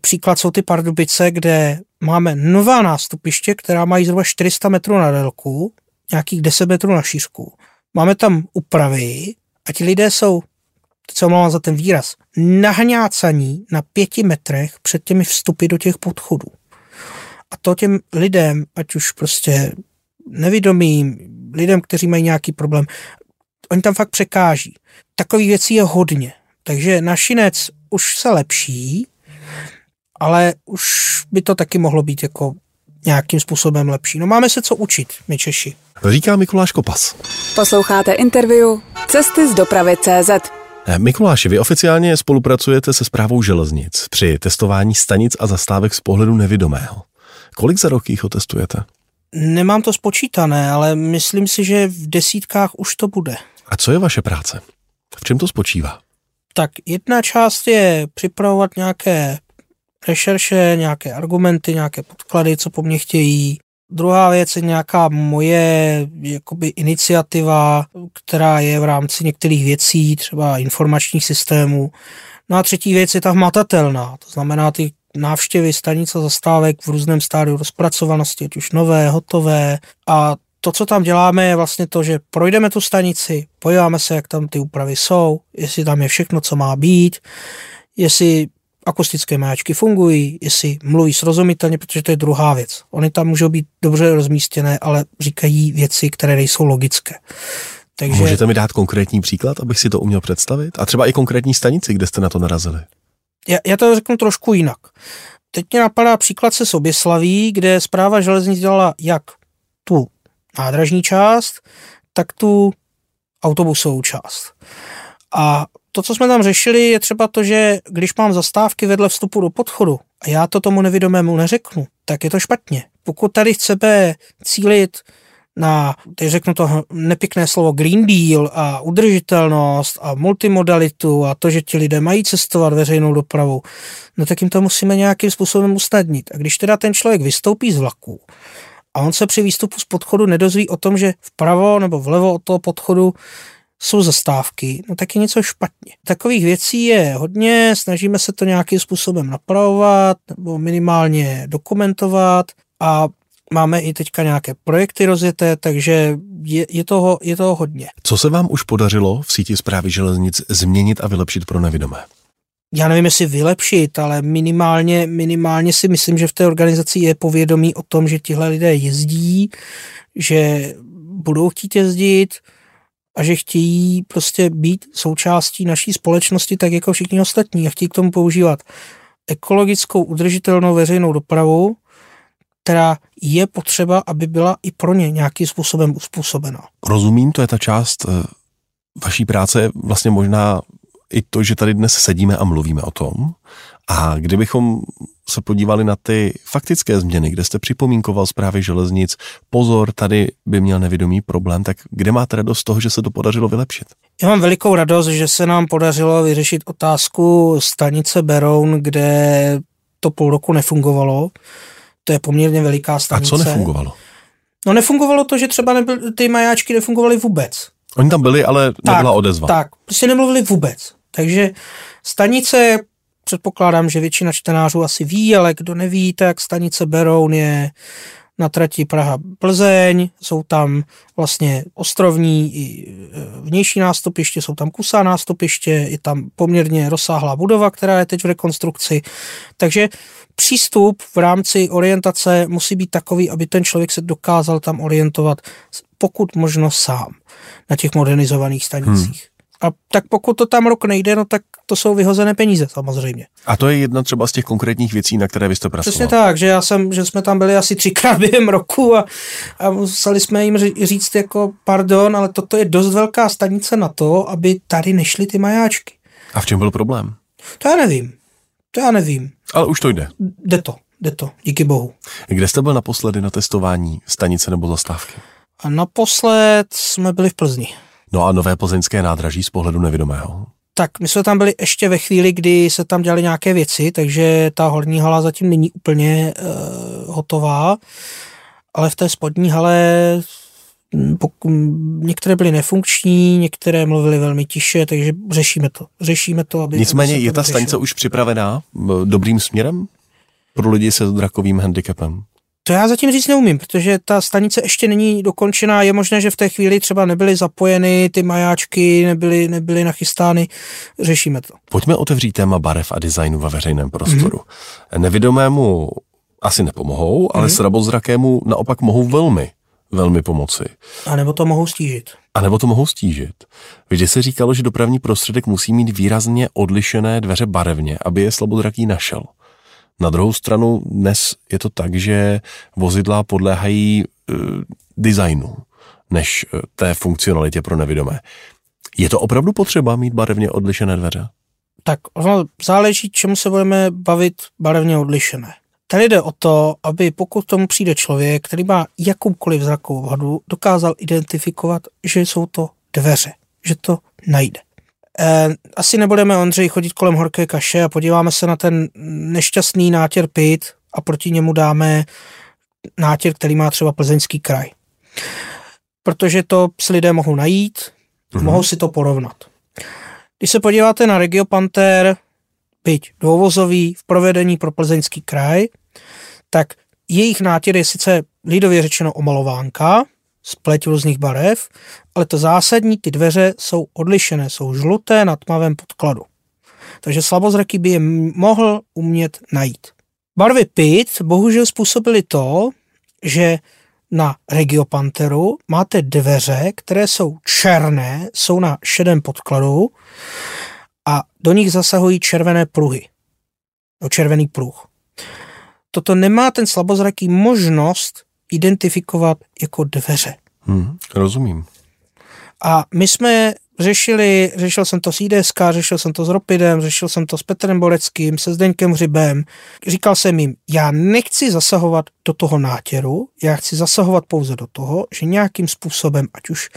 Příklad jsou ty Pardubice, kde máme nová nástupiště, která mají zhruba 400 metrů na délku, nějakých 10 metrů na šířku. Máme tam úpravy a ti lidé jsou, co mám za ten výraz, nahňácaní na pěti metrech před těmi vstupy do těch podchodů. A to těm lidem, ať už prostě nevědomým, lidem, kteří mají nějaký problém, oni tam fakt překáží. Takových věcí je hodně. Takže našinec už se lepší, ale už by to taky mohlo být jako nějakým způsobem lepší. No máme se co učit, my Češi. Říká Mikuláš Kopas. Posloucháte interview Cesty z dopravy CZ. Mikuláši, vy oficiálně spolupracujete se zprávou železnic při testování stanic a zastávek z pohledu nevidomého. Kolik za rok jich otestujete? Nemám to spočítané, ale myslím si, že v desítkách už to bude. A co je vaše práce? V čem to spočívá? Tak jedna část je připravovat nějaké rešerše, nějaké argumenty, nějaké podklady, co po mně chtějí. Druhá věc je nějaká moje jakoby iniciativa, která je v rámci některých věcí, třeba informačních systémů. No a třetí věc je ta hmatatelná, to znamená ty návštěvy stanice zastávek v různém stádiu rozpracovanosti, ať už nové, hotové a to, co tam děláme, je vlastně to, že projdeme tu stanici, podíváme se, jak tam ty úpravy jsou, jestli tam je všechno, co má být, jestli akustické majáčky fungují, jestli mluví srozumitelně, protože to je druhá věc. Oni tam můžou být dobře rozmístěné, ale říkají věci, které nejsou logické. Takže... Můžete mi dát konkrétní příklad, abych si to uměl představit? A třeba i konkrétní stanici, kde jste na to narazili? Já, já to řeknu trošku jinak. Teď mě napadá příklad se Soběslaví, kde zpráva železnic dělala jak tu nádražní část, tak tu autobusovou část. A to, co jsme tam řešili, je třeba to, že když mám zastávky vedle vstupu do podchodu a já to tomu nevidomému neřeknu, tak je to špatně. Pokud tady chceme cílit na, teď řeknu to nepěkné slovo Green Deal a udržitelnost a multimodalitu a to, že ti lidé mají cestovat veřejnou dopravou, no tak jim to musíme nějakým způsobem usnadnit. A když teda ten člověk vystoupí z vlaku a on se při výstupu z podchodu nedozví o tom, že vpravo nebo vlevo od toho podchodu jsou zastávky, no tak je něco špatně. Takových věcí je hodně, snažíme se to nějakým způsobem napravovat nebo minimálně dokumentovat a máme i teďka nějaké projekty rozjeté, takže je, je, toho, je toho hodně. Co se vám už podařilo v síti zprávy železnic změnit a vylepšit pro nevidomé? Já nevím, jestli vylepšit, ale minimálně, minimálně si myslím, že v té organizaci je povědomí o tom, že tihle lidé jezdí, že budou chtít jezdit, a že chtějí prostě být součástí naší společnosti tak jako všichni ostatní a chtějí k tomu používat ekologickou udržitelnou veřejnou dopravu, která je potřeba, aby byla i pro ně nějakým způsobem uspůsobena. Rozumím, to je ta část eh, vaší práce, vlastně možná i to, že tady dnes sedíme a mluvíme o tom. A kdybychom se podívali na ty faktické změny, kde jste připomínkoval zprávy železnic, pozor, tady by měl nevědomý problém, tak kde máte radost z toho, že se to podařilo vylepšit? Já mám velikou radost, že se nám podařilo vyřešit otázku stanice Beroun, kde to půl roku nefungovalo. To je poměrně veliká stanice. A co nefungovalo? No nefungovalo to, že třeba nebyl, ty majáčky nefungovaly vůbec. Oni tam byli, ale nebyla tak, odezva. Tak, prostě nemluvili vůbec. Takže stanice předpokládám, že většina čtenářů asi ví, ale kdo neví, tak stanice Beroun je na trati Praha-Plzeň, jsou tam vlastně ostrovní i e, vnější nástupiště, jsou tam kusá nástupiště, je tam poměrně rozsáhlá budova, která je teď v rekonstrukci. Takže přístup v rámci orientace musí být takový, aby ten člověk se dokázal tam orientovat pokud možno sám na těch modernizovaných stanicích. Hmm. A tak pokud to tam rok nejde, no tak to jsou vyhozené peníze samozřejmě. A to je jedna třeba z těch konkrétních věcí, na které vy jste pracoval. Přesně tak, že já jsem, že jsme tam byli asi třikrát během roku a, a museli jsme jim říct jako pardon, ale toto je dost velká stanice na to, aby tady nešly ty majáčky. A v čem byl problém? To já nevím. To já nevím. Ale už to jde. Jde to, jde to, díky bohu. Kde jste byl naposledy na testování stanice nebo zastávky? A naposled jsme byli v Plzni. No a nové plzeňské nádraží z pohledu nevidomého? Tak my jsme tam byli ještě ve chvíli, kdy se tam dělaly nějaké věci, takže ta horní hala zatím není úplně uh, hotová, ale v té spodní hale hm, pokud, některé byly nefunkční, některé mluvily velmi tiše, takže řešíme to. Řešíme to, aby... Nicméně je ta stanice už připravená dobrým směrem pro lidi se zrakovým handicapem? To já zatím říct neumím, protože ta stanice ještě není dokončená. Je možné, že v té chvíli třeba nebyly zapojeny ty majáčky, nebyly, nebyly nachystány. Řešíme to. Pojďme otevřít téma barev a designu ve veřejném prostoru. Mm-hmm. Nevidomému asi nepomohou, ale mm-hmm. srabozrakému naopak mohou velmi, velmi pomoci. A nebo to mohou stížit. A nebo to mohou stížit. Vždy se říkalo, že dopravní prostředek musí mít výrazně odlišené dveře barevně, aby je slabozraký našel. Na druhou stranu dnes je to tak, že vozidla podléhají e, designu než e, té funkcionalitě pro nevidomé. Je to opravdu potřeba mít barevně odlišené dveře? Tak ono záleží, čemu se budeme bavit barevně odlišené. Tady jde o to, aby pokud tomu přijde člověk, který má jakoukoliv zrakovou vadu, dokázal identifikovat, že jsou to dveře, že to najde. Eh, asi nebudeme, Ondřej, chodit kolem horké kaše a podíváme se na ten nešťastný nátěr pit a proti němu dáme nátěr, který má třeba plzeňský kraj. Protože to si lidé mohou najít, mm-hmm. mohou si to porovnat. Když se podíváte na Regiopanter, byť dvouvozový v provedení pro plzeňský kraj, tak jejich nátěr je sice lidově řečeno omalovánka, spleť různých barev, ale to zásadní, ty dveře jsou odlišené, jsou žluté na tmavém podkladu. Takže slabozraký by je mohl umět najít. Barvy PIT bohužel způsobily to, že na Regiopanteru máte dveře, které jsou černé, jsou na šedém podkladu a do nich zasahují červené pruhy. No, červený pruh. Toto nemá ten slabozraký možnost identifikovat jako dveře. Hmm, rozumím. A my jsme řešili, řešil jsem to s IDSK, řešil jsem to s Ropidem, řešil jsem to s Petrem Boleckým, se Zdeňkem Hřibem. Říkal jsem jim, já nechci zasahovat do toho nátěru, já chci zasahovat pouze do toho, že nějakým způsobem, ať už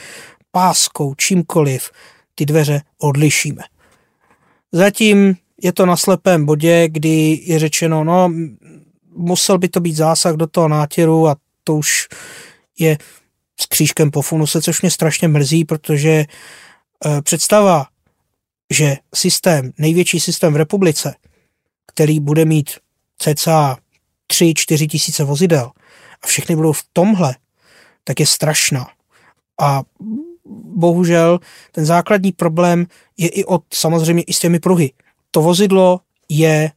páskou, čímkoliv, ty dveře odlišíme. Zatím je to na slepém bodě, kdy je řečeno, no, musel by to být zásah do toho nátěru a to už je s křížkem po funuse, což mě strašně mrzí, protože e, představa, že systém, největší systém v republice, který bude mít cca 3-4 tisíce vozidel a všechny budou v tomhle, tak je strašná. A bohužel ten základní problém je i od samozřejmě i s těmi pruhy. To vozidlo je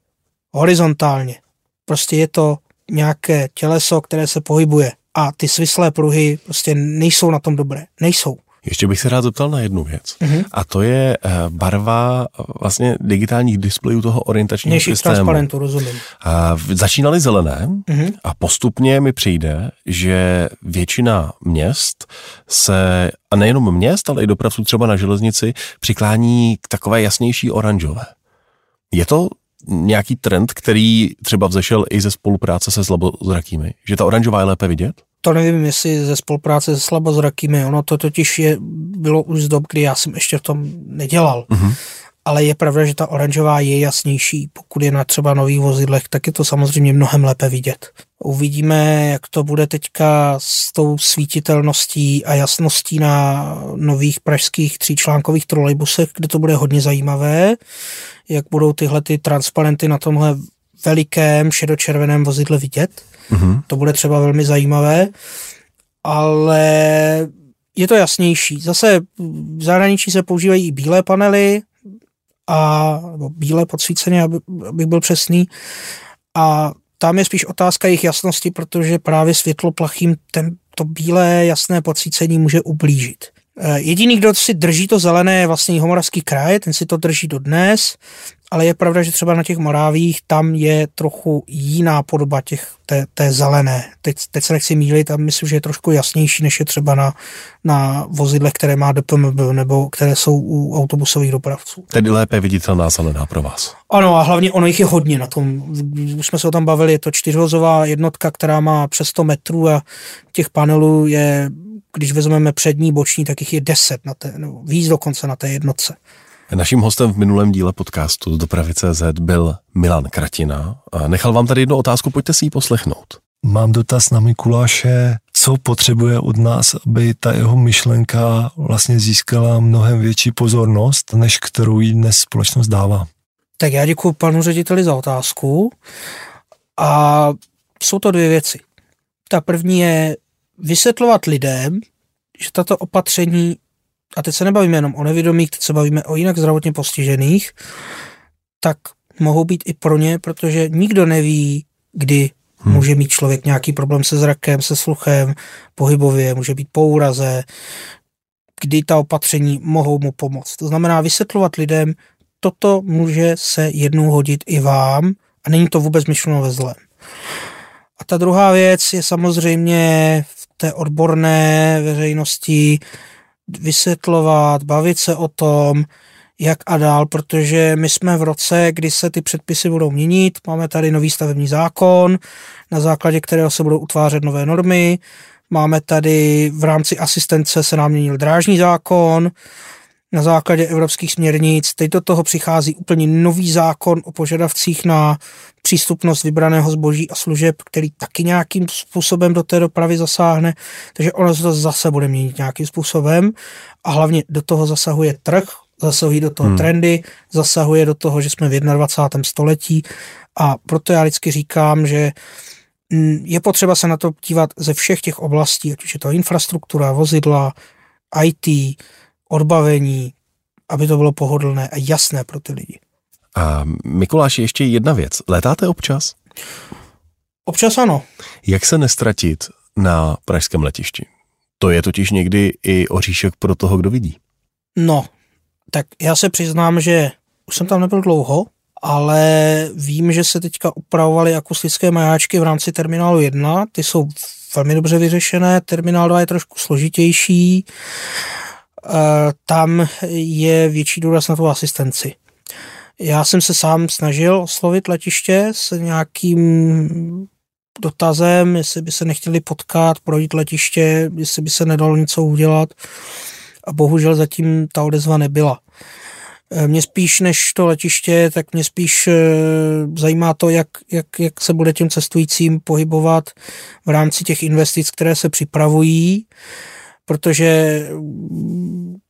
horizontálně. Prostě je to nějaké těleso, které se pohybuje a ty svislé pruhy prostě nejsou na tom dobré. Nejsou. Ještě bych se rád zeptal na jednu věc. Mm-hmm. A to je eh, barva vlastně digitálních displejů toho orientačního Vnějších systému. transparentů, rozumím. A začínaly zelené mm-hmm. a postupně mi přijde, že většina měst se, a nejenom měst, ale i dopravců třeba na železnici, přiklání k takové jasnější oranžové. Je to nějaký trend, který třeba vzešel i ze spolupráce se slabozrakými? Že ta oranžová je lépe vidět? To nevím, jestli ze spolupráce se slabozrakými. Ono to totiž je, bylo už z dob, kdy já jsem ještě v tom nedělal. Uh-huh. Ale je pravda, že ta oranžová je jasnější. Pokud je na třeba nových vozidlech, tak je to samozřejmě mnohem lépe vidět. Uvidíme, jak to bude teďka s tou svítitelností a jasností na nových pražských tříčlánkových trolejbusech, kde to bude hodně zajímavé jak budou tyhle ty transparenty na tomhle velikém šedočerveném vozidle vidět. Mm-hmm. To bude třeba velmi zajímavé, ale je to jasnější. Zase v zahraničí se používají i bílé panely, a, nebo bílé podsvíceně, aby, abych byl přesný. A tam je spíš otázka jejich jasnosti, protože právě světlo plachým ten, to bílé jasné podsvícení může ublížit. E, jediný, kdo si drží to zelené, je vlastně Jihomoravský kraj, ten si to drží do dnes ale je pravda, že třeba na těch Morávích tam je trochu jiná podoba těch, té, té zelené. Teď, teď se nechci mílit a myslím, že je trošku jasnější, než je třeba na, na vozidlech, které má DPMB nebo které jsou u autobusových dopravců. Tedy lépe viditelná zelená pro vás. Ano a hlavně ono jich je hodně na tom. Už jsme se o tom bavili, je to čtyřvozová jednotka, která má přes 100 metrů a těch panelů je, když vezmeme přední, boční, tak jich je 10 na té, nebo víc dokonce na té jednotce. Naším hostem v minulém díle podcastu Dopravy.cz byl Milan Kratina. A nechal vám tady jednu otázku, pojďte si ji poslechnout. Mám dotaz na Mikuláše, co potřebuje od nás, aby ta jeho myšlenka vlastně získala mnohem větší pozornost, než kterou jí dnes společnost dává. Tak já děkuji panu řediteli za otázku. A jsou to dvě věci. Ta první je vysvětlovat lidem, že tato opatření a teď se nebavíme jenom o nevědomých, teď se bavíme o jinak zdravotně postižených, tak mohou být i pro ně, protože nikdo neví, kdy hmm. může mít člověk nějaký problém se zrakem, se sluchem, pohybově, může být po úraze, kdy ta opatření mohou mu pomoct. To znamená vysvětlovat lidem, toto může se jednou hodit i vám a není to vůbec myšleno ve zlém. A ta druhá věc je samozřejmě v té odborné veřejnosti, vysvětlovat, bavit se o tom, jak a dál, protože my jsme v roce, kdy se ty předpisy budou měnit, máme tady nový stavební zákon, na základě kterého se budou utvářet nové normy, máme tady v rámci asistence se nám měnil drážní zákon, na základě evropských směrnic. Teď do toho přichází úplně nový zákon o požadavcích na přístupnost vybraného zboží a služeb, který taky nějakým způsobem do té dopravy zasáhne, takže ono se to zase bude měnit nějakým způsobem a hlavně do toho zasahuje trh, zasahují do toho hmm. trendy, zasahuje do toho, že jsme v 21. století a proto já vždycky říkám, že mm, je potřeba se na to dívat ze všech těch oblastí, ať už je to infrastruktura, vozidla, IT, odbavení, aby to bylo pohodlné a jasné pro ty lidi. A Mikuláš, ještě jedna věc. Letáte občas? Občas ano. Jak se nestratit na pražském letišti? To je totiž někdy i oříšek pro toho, kdo vidí. No, tak já se přiznám, že už jsem tam nebyl dlouho, ale vím, že se teďka upravovaly akustické majáčky v rámci terminálu 1. Ty jsou velmi dobře vyřešené, terminál 2 je trošku složitější. Eh, tam je větší důraz na tu asistenci. Já jsem se sám snažil oslovit letiště s nějakým dotazem, jestli by se nechtěli potkat, projít letiště, jestli by se nedalo něco udělat a bohužel zatím ta odezva nebyla. Eh, mě spíš než to letiště, tak mě spíš eh, zajímá to, jak, jak, jak se bude těm cestujícím pohybovat v rámci těch investic, které se připravují protože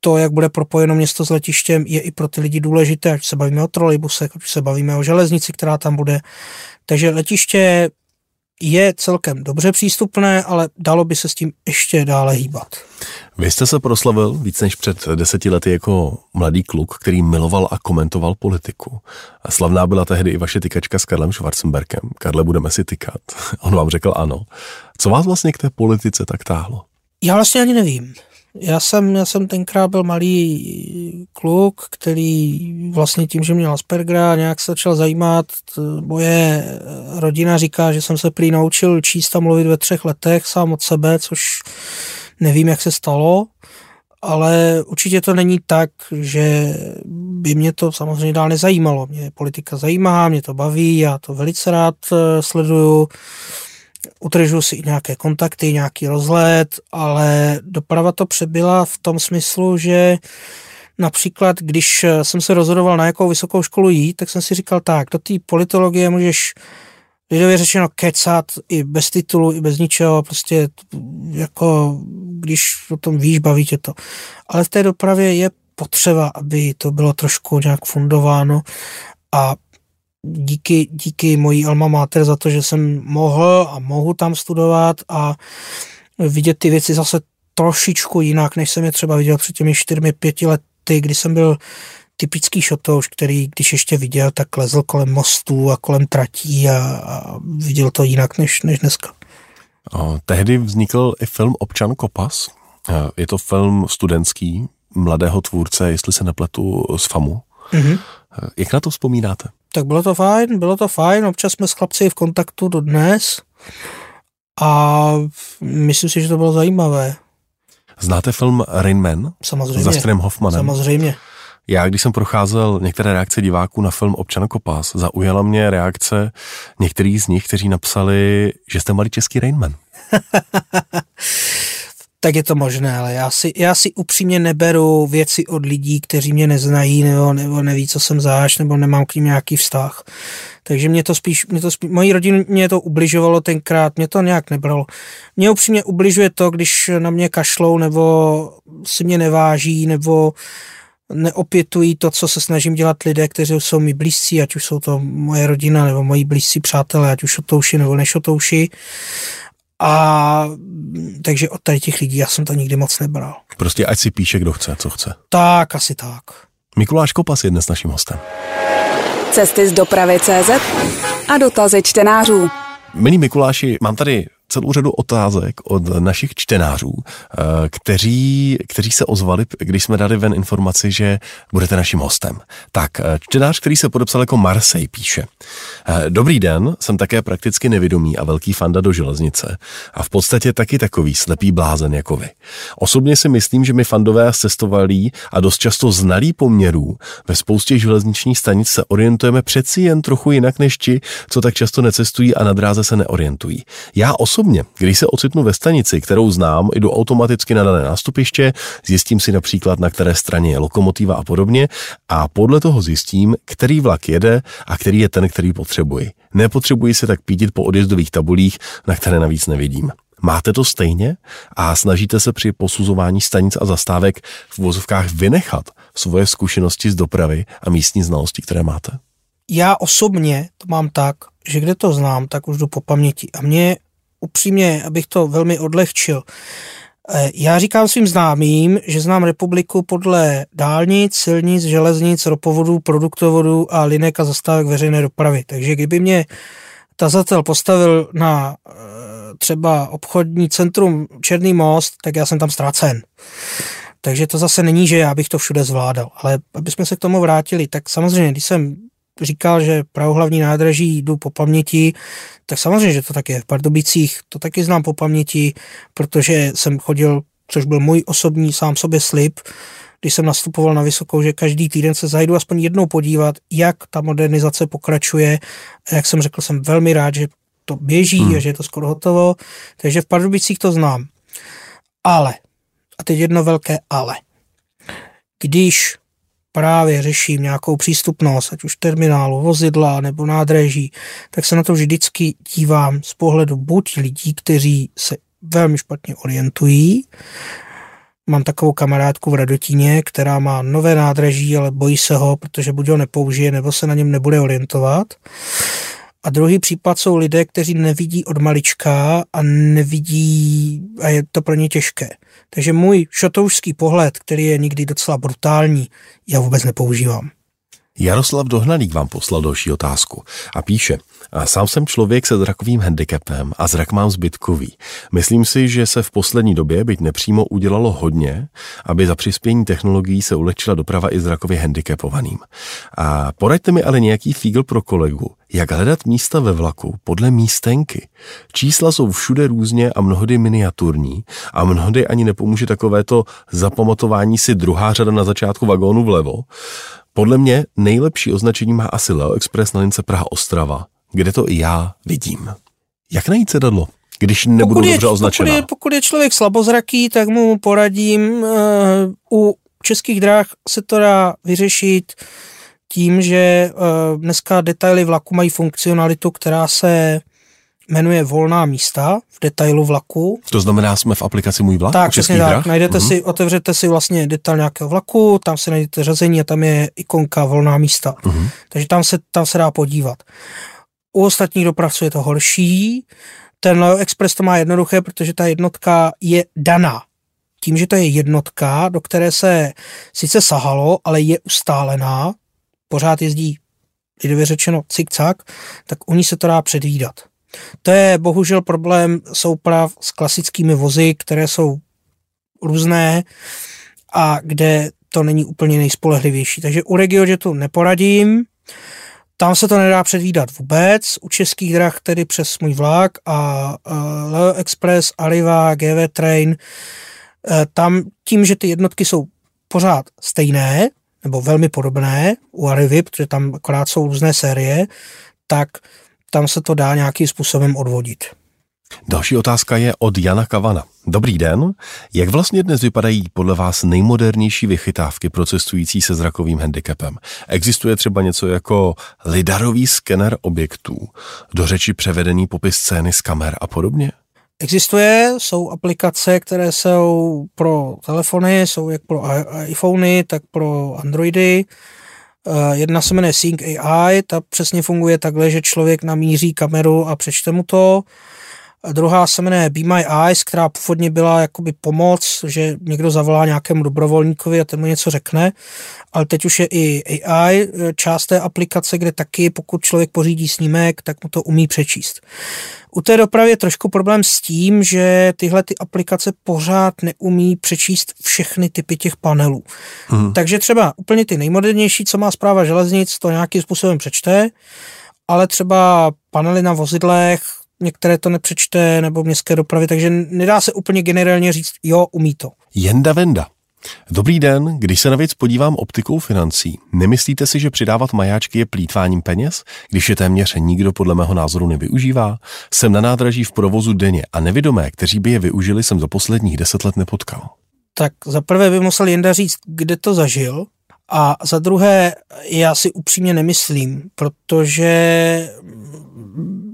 to, jak bude propojeno město s letištěm, je i pro ty lidi důležité, ať se bavíme o trolejbusech, ať se bavíme o železnici, která tam bude. Takže letiště je celkem dobře přístupné, ale dalo by se s tím ještě dále hýbat. Vy jste se proslavil víc než před deseti lety jako mladý kluk, který miloval a komentoval politiku. A slavná byla tehdy i vaše tykačka s Karlem Schwarzenberkem. Karle, budeme si tykat. On vám řekl ano. Co vás vlastně k té politice tak táhlo? Já vlastně ani nevím. Já jsem, já jsem tenkrát byl malý kluk, který vlastně tím, že měl Aspergera, nějak se začal zajímat. Moje rodina říká, že jsem se prý naučil číst a mluvit ve třech letech sám od sebe, což nevím, jak se stalo, ale určitě to není tak, že by mě to samozřejmě dál nezajímalo. Mě politika zajímá, mě to baví, já to velice rád eh, sleduju utržuju si nějaké kontakty, nějaký rozhled, ale doprava to přebyla v tom smyslu, že například, když jsem se rozhodoval, na jakou vysokou školu jít, tak jsem si říkal tak, do té politologie můžeš lidově řečeno kecat i bez titulu, i bez ničeho, prostě jako když o tom víš, baví tě to. Ale v té dopravě je potřeba, aby to bylo trošku nějak fundováno a díky, díky mojí alma mater za to, že jsem mohl a mohu tam studovat a vidět ty věci zase trošičku jinak, než jsem je třeba viděl před těmi čtyřmi, pěti lety, kdy jsem byl typický šotouš, který když ještě viděl, tak lezl kolem mostů a kolem tratí a, a viděl to jinak než, než dneska. O, tehdy vznikl i film Občan Kopas. Je to film studentský, mladého tvůrce, jestli se nepletu, z FAMu. Mm-hmm. Jak na to vzpomínáte? Tak bylo to fajn, bylo to fajn, občas jsme s chlapci v kontaktu do dnes a myslím si, že to bylo zajímavé. Znáte film Rain Man? Samozřejmě. S Dustinem Hoffmanem. Samozřejmě. Já, když jsem procházel některé reakce diváků na film Občan Kopas, zaujala mě reakce některých z nich, kteří napsali, že jste malý český Rainman. tak je to možné, ale já si, já si upřímně neberu věci od lidí, kteří mě neznají nebo, nebo neví, co jsem záš, nebo nemám k ním nějaký vztah. Takže mě to spíš, mě to spíš, mojí rodině mě to ubližovalo tenkrát, mě to nějak nebralo. Mě upřímně ubližuje to, když na mě kašlou, nebo si mě neváží, nebo neopětují to, co se snažím dělat lidé, kteří jsou mi blízcí, ať už jsou to moje rodina nebo moji blízcí přátelé, ať už šotouši nebo nešotouši. A takže od tady těch lidí já jsem to nikdy moc nebral. Prostě ať si píše, kdo chce, co chce. Tak, asi tak. Mikuláš Kopas je dnes naším hostem. Cesty z dopravy CZ a dotazy čtenářů. Milí Mikuláši, mám tady celou řadu otázek od našich čtenářů, eh, kteří, kteří se ozvali, když jsme dali ven informaci, že budete naším hostem. Tak, eh, čtenář, který se podepsal jako Marsej, píše. Eh, Dobrý den, jsem také prakticky nevědomý a velký fanda do železnice a v podstatě taky takový slepý blázen jako vy. Osobně si myslím, že my fandové cestovali a dost často znalí poměrů ve spoustě železničních stanic se orientujeme přeci jen trochu jinak než ti, co tak často necestují a na dráze se neorientují. Já když se ocitnu ve stanici, kterou znám, jdu automaticky na dané nástupiště, zjistím si například, na které straně je lokomotiva a podobně a podle toho zjistím, který vlak jede a který je ten, který potřebuji. Nepotřebuji se tak pídit po odjezdových tabulích, na které navíc nevidím. Máte to stejně a snažíte se při posuzování stanic a zastávek v vozovkách vynechat svoje zkušenosti z dopravy a místní znalosti, které máte? Já osobně to mám tak, že kde to znám, tak už jdu po paměti. A mě upřímně, abych to velmi odlehčil, eh, já říkám svým známým, že znám republiku podle dálnic, silnic, železnic, ropovodů, produktovodů a linek a zastávek veřejné dopravy. Takže kdyby mě tazatel postavil na eh, třeba obchodní centrum Černý most, tak já jsem tam ztrácen. Takže to zase není, že já bych to všude zvládal. Ale aby jsme se k tomu vrátili, tak samozřejmě, když jsem říkal, že pravohlavní nádraží jdu po paměti, tak samozřejmě, že to tak je. V Pardubicích to taky znám po paměti, protože jsem chodil, což byl můj osobní sám sobě slib, když jsem nastupoval na vysokou, že každý týden se zajdu aspoň jednou podívat, jak ta modernizace pokračuje. A jak jsem řekl, jsem velmi rád, že to běží hmm. a že je to skoro hotovo. Takže v Pardubicích to znám. Ale, a teď jedno velké ale. Když právě řeším nějakou přístupnost, ať už terminálu, vozidla nebo nádraží, tak se na to vždycky dívám z pohledu buď lidí, kteří se velmi špatně orientují. Mám takovou kamarádku v Radotíně, která má nové nádraží, ale bojí se ho, protože buď ho nepoužije, nebo se na něm nebude orientovat. A druhý případ jsou lidé, kteří nevidí od malička a nevidí a je to pro ně těžké. Takže můj šotoušský pohled, který je někdy docela brutální, já vůbec nepoužívám. Jaroslav Dohnalík vám poslal další otázku a píše, sám jsem člověk se zrakovým handicapem a zrak mám zbytkový. Myslím si, že se v poslední době, byť nepřímo, udělalo hodně, aby za přispění technologií se ulehčila doprava i zrakově handicapovaným. A poraďte mi ale nějaký fígl pro kolegu, jak hledat místa ve vlaku podle místenky. Čísla jsou všude různě a mnohdy miniaturní a mnohdy ani nepomůže takovéto zapamatování si druhá řada na začátku vagónu vlevo. Podle mě nejlepší označení má asi Leo Express na lince Praha-Ostrava, kde to i já vidím. Jak najít sedadlo, když nebudu pokud je, dobře označená? Pokud je, pokud je člověk slabozraký, tak mu poradím. Uh, u českých dráh se to dá vyřešit tím, že uh, dneska detaily vlaku mají funkcionalitu, která se jmenuje Volná místa v detailu vlaku. To znamená, jsme v aplikaci Můj vlak? Tak, přesně tak. Drah? Najdete uh-huh. si, otevřete si vlastně detail nějakého vlaku, tam si najdete řazení a tam je ikonka Volná místa. Uh-huh. Takže tam se, tam se dá podívat. U ostatních dopravců je to horší. Ten Leo Express to má jednoduché, protože ta jednotka je daná. Tím, že to je jednotka, do které se sice sahalo, ale je ustálená, pořád jezdí lidově řečeno cik-cak, tak u ní se to dá předvídat. To je bohužel problém souprav s klasickými vozy, které jsou různé a kde to není úplně nejspolehlivější. Takže u RegioJetu neporadím, tam se to nedá předvídat vůbec. U českých drah tedy přes můj vlak a Leo Express, Arriva, GV Train, uh, tam tím, že ty jednotky jsou pořád stejné, nebo velmi podobné u Arrivy, protože tam akorát jsou různé série, tak tam se to dá nějakým způsobem odvodit. Další otázka je od Jana Kavana. Dobrý den. Jak vlastně dnes vypadají podle vás nejmodernější vychytávky pro cestující se zrakovým handicapem? Existuje třeba něco jako lidarový skener objektů, do řeči převedený popis scény z kamer a podobně? Existuje, jsou aplikace, které jsou pro telefony, jsou jak pro iPhony, tak pro Androidy. Eh, jedna se jmenuje Sync AI, ta přesně funguje takhle, že člověk namíří kameru a přečte mu to. Druhá se jmenuje Be My Eyes, která původně byla jakoby pomoc, že někdo zavolá nějakému dobrovolníkovi a ten mu něco řekne, ale teď už je i AI, eh, část té aplikace, kde taky pokud člověk pořídí snímek, tak mu to umí přečíst. U té dopravy je trošku problém s tím, že tyhle ty aplikace pořád neumí přečíst všechny typy těch panelů. Hmm. Takže třeba úplně ty nejmodernější, co má zpráva železnic, to nějakým způsobem přečte, ale třeba panely na vozidlech, některé to nepřečte, nebo městské dopravy, takže nedá se úplně generálně říct, jo, umí to. Jenda Venda. Dobrý den, když se na věc podívám optikou financí, nemyslíte si, že přidávat majáčky je plítváním peněz, když je téměř nikdo podle mého názoru nevyužívá? Jsem na nádraží v provozu denně a nevědomé, kteří by je využili, jsem za posledních deset let nepotkal. Tak za prvé by musel Jenda říct, kde to zažil, a za druhé, já si upřímně nemyslím, protože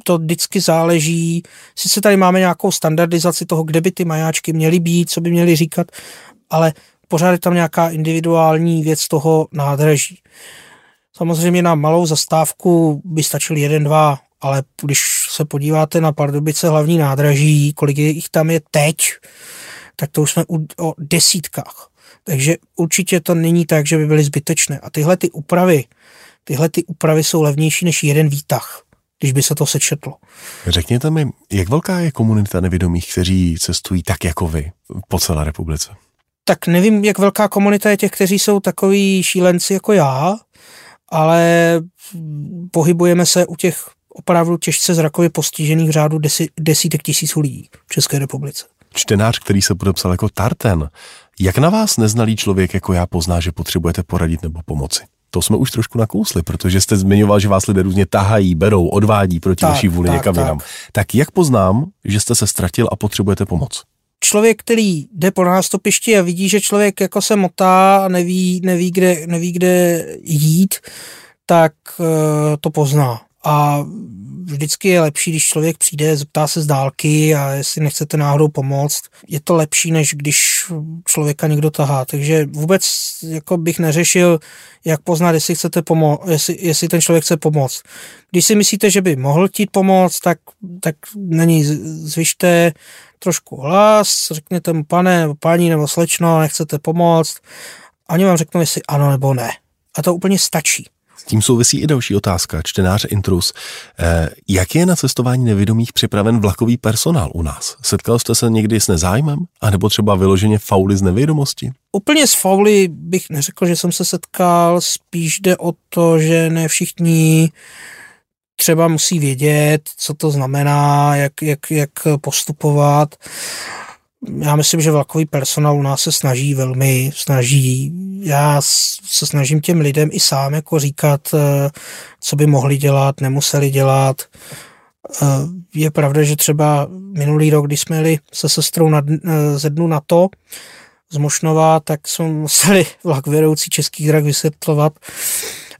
to vždycky záleží, sice tady máme nějakou standardizaci toho, kde by ty majáčky měly být, co by měly říkat, ale pořád je tam nějaká individuální věc toho nádraží. Samozřejmě na malou zastávku by stačil jeden, dva, ale když se podíváte na Pardubice hlavní nádraží, kolik jich tam je teď, tak to už jsme u, o desítkách. Takže určitě to není tak, že by byly zbytečné. A tyhle ty úpravy, tyhle ty úpravy jsou levnější než jeden výtah, když by se to sečetlo. Řekněte mi, jak velká je komunita nevědomých, kteří cestují tak jako vy po celé republice? tak nevím, jak velká komunita je těch, kteří jsou takový šílenci jako já, ale pohybujeme se u těch opravdu těžce zrakově postižených řádu desi, desítek tisíců lidí v České republice. Čtenář, který se podepsal jako Tarten, jak na vás neznalý člověk jako já pozná, že potřebujete poradit nebo pomoci? To jsme už trošku nakousli, protože jste zmiňoval, že vás lidé různě tahají, berou, odvádí proti tak, vaší vůli tak, někam tak. jinam. Tak jak poznám, že jste se ztratil a potřebujete pomoc? člověk, který jde po nástupišti a vidí, že člověk jako se motá a neví, neví, kde, neví kde jít, tak uh, to pozná. A vždycky je lepší, když člověk přijde, zeptá se z dálky a jestli nechcete náhodou pomoct. Je to lepší, než když člověka někdo tahá. Takže vůbec jako bych neřešil, jak poznat, jestli, chcete pomo- jestli, jestli ten člověk chce pomoct. Když si myslíte, že by mohl chtít pomoct, tak, tak není zvyšte trošku hlas, řekněte mu pane nebo paní nebo slečno, nechcete pomoct. A oni vám řeknou, jestli ano nebo ne. A to úplně stačí. S tím souvisí i další otázka, čtenáře Intrus. Eh, jak je na cestování nevědomých připraven vlakový personál u nás? Setkal jste se někdy s nezájmem? A nebo třeba vyloženě fauly z nevědomosti? Úplně s fauly bych neřekl, že jsem se setkal, spíš jde o to, že ne všichni třeba musí vědět, co to znamená, jak, jak, jak postupovat. Já myslím, že vlakový personál u nás se snaží velmi, snaží. Já se snažím těm lidem i sám jako říkat, eh, co by mohli dělat, nemuseli dělat. Eh, je pravda, že třeba minulý rok, když jsme jeli se sestrou na, eh, ze dnu na to, z Mošnova, tak jsme museli vlak vedoucí českých drak vysvětlovat,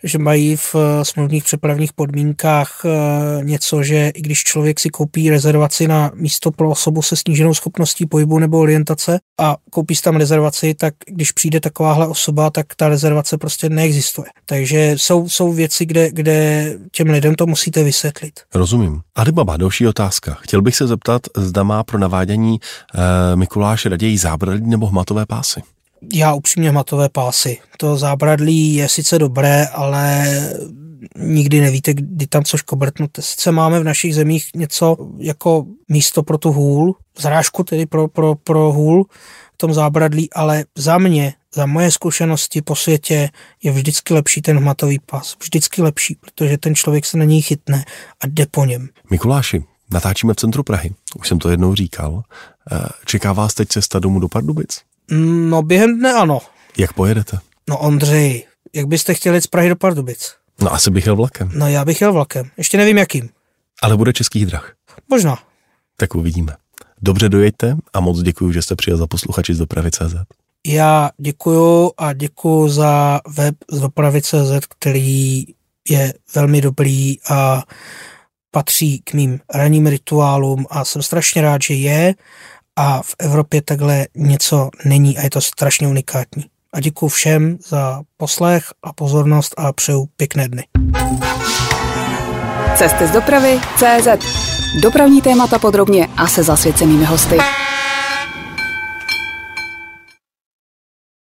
že mají v eh, smluvních přepravních podmínkách eh, něco, že i když člověk si koupí rezervaci na místo pro osobu se sníženou schopností pohybu nebo orientace a koupí si tam rezervaci, tak když přijde takováhle osoba, tak ta rezervace prostě neexistuje. Takže jsou, jsou věci, kde, kde těm lidem to musíte vysvětlit. Rozumím. Alibaba, další otázka. Chtěl bych se zeptat, zda má pro navádění eh, Mikuláš raději zábradlí nebo hmatové pásy? Já upřímně hmatové pásy. To zábradlí je sice dobré, ale nikdy nevíte, kdy tam co škobrtnete. Sice máme v našich zemích něco jako místo pro tu hůl, zrážku tedy pro, pro, pro hůl v tom zábradlí, ale za mě, za moje zkušenosti po světě je vždycky lepší ten hmatový pas. Vždycky lepší, protože ten člověk se na něj chytne a jde po něm. Mikuláši, natáčíme v centru Prahy. Už jsem to jednou říkal. Eh, čeká vás teď cesta domů do Pardubic? No během dne ano. Jak pojedete? No Ondřej, jak byste chtěli jít z Prahy do Pardubic? No asi bych jel vlakem. No já bych jel vlakem. Ještě nevím jakým. Ale bude českých drah. Možná. Tak uvidíme. Dobře dojeďte a moc děkuji, že jste přijel za posluchači z dopravy.cz. Já děkuju a děkuju za web z dopravy.cz, který je velmi dobrý a patří k mým ranním rituálům a jsem strašně rád, že je a v Evropě takhle něco není a je to strašně unikátní. A děkuji všem za poslech a pozornost a přeju pěkné dny. Cesty z dopravy CZ. Dopravní témata podrobně a se zasvěcenými hosty.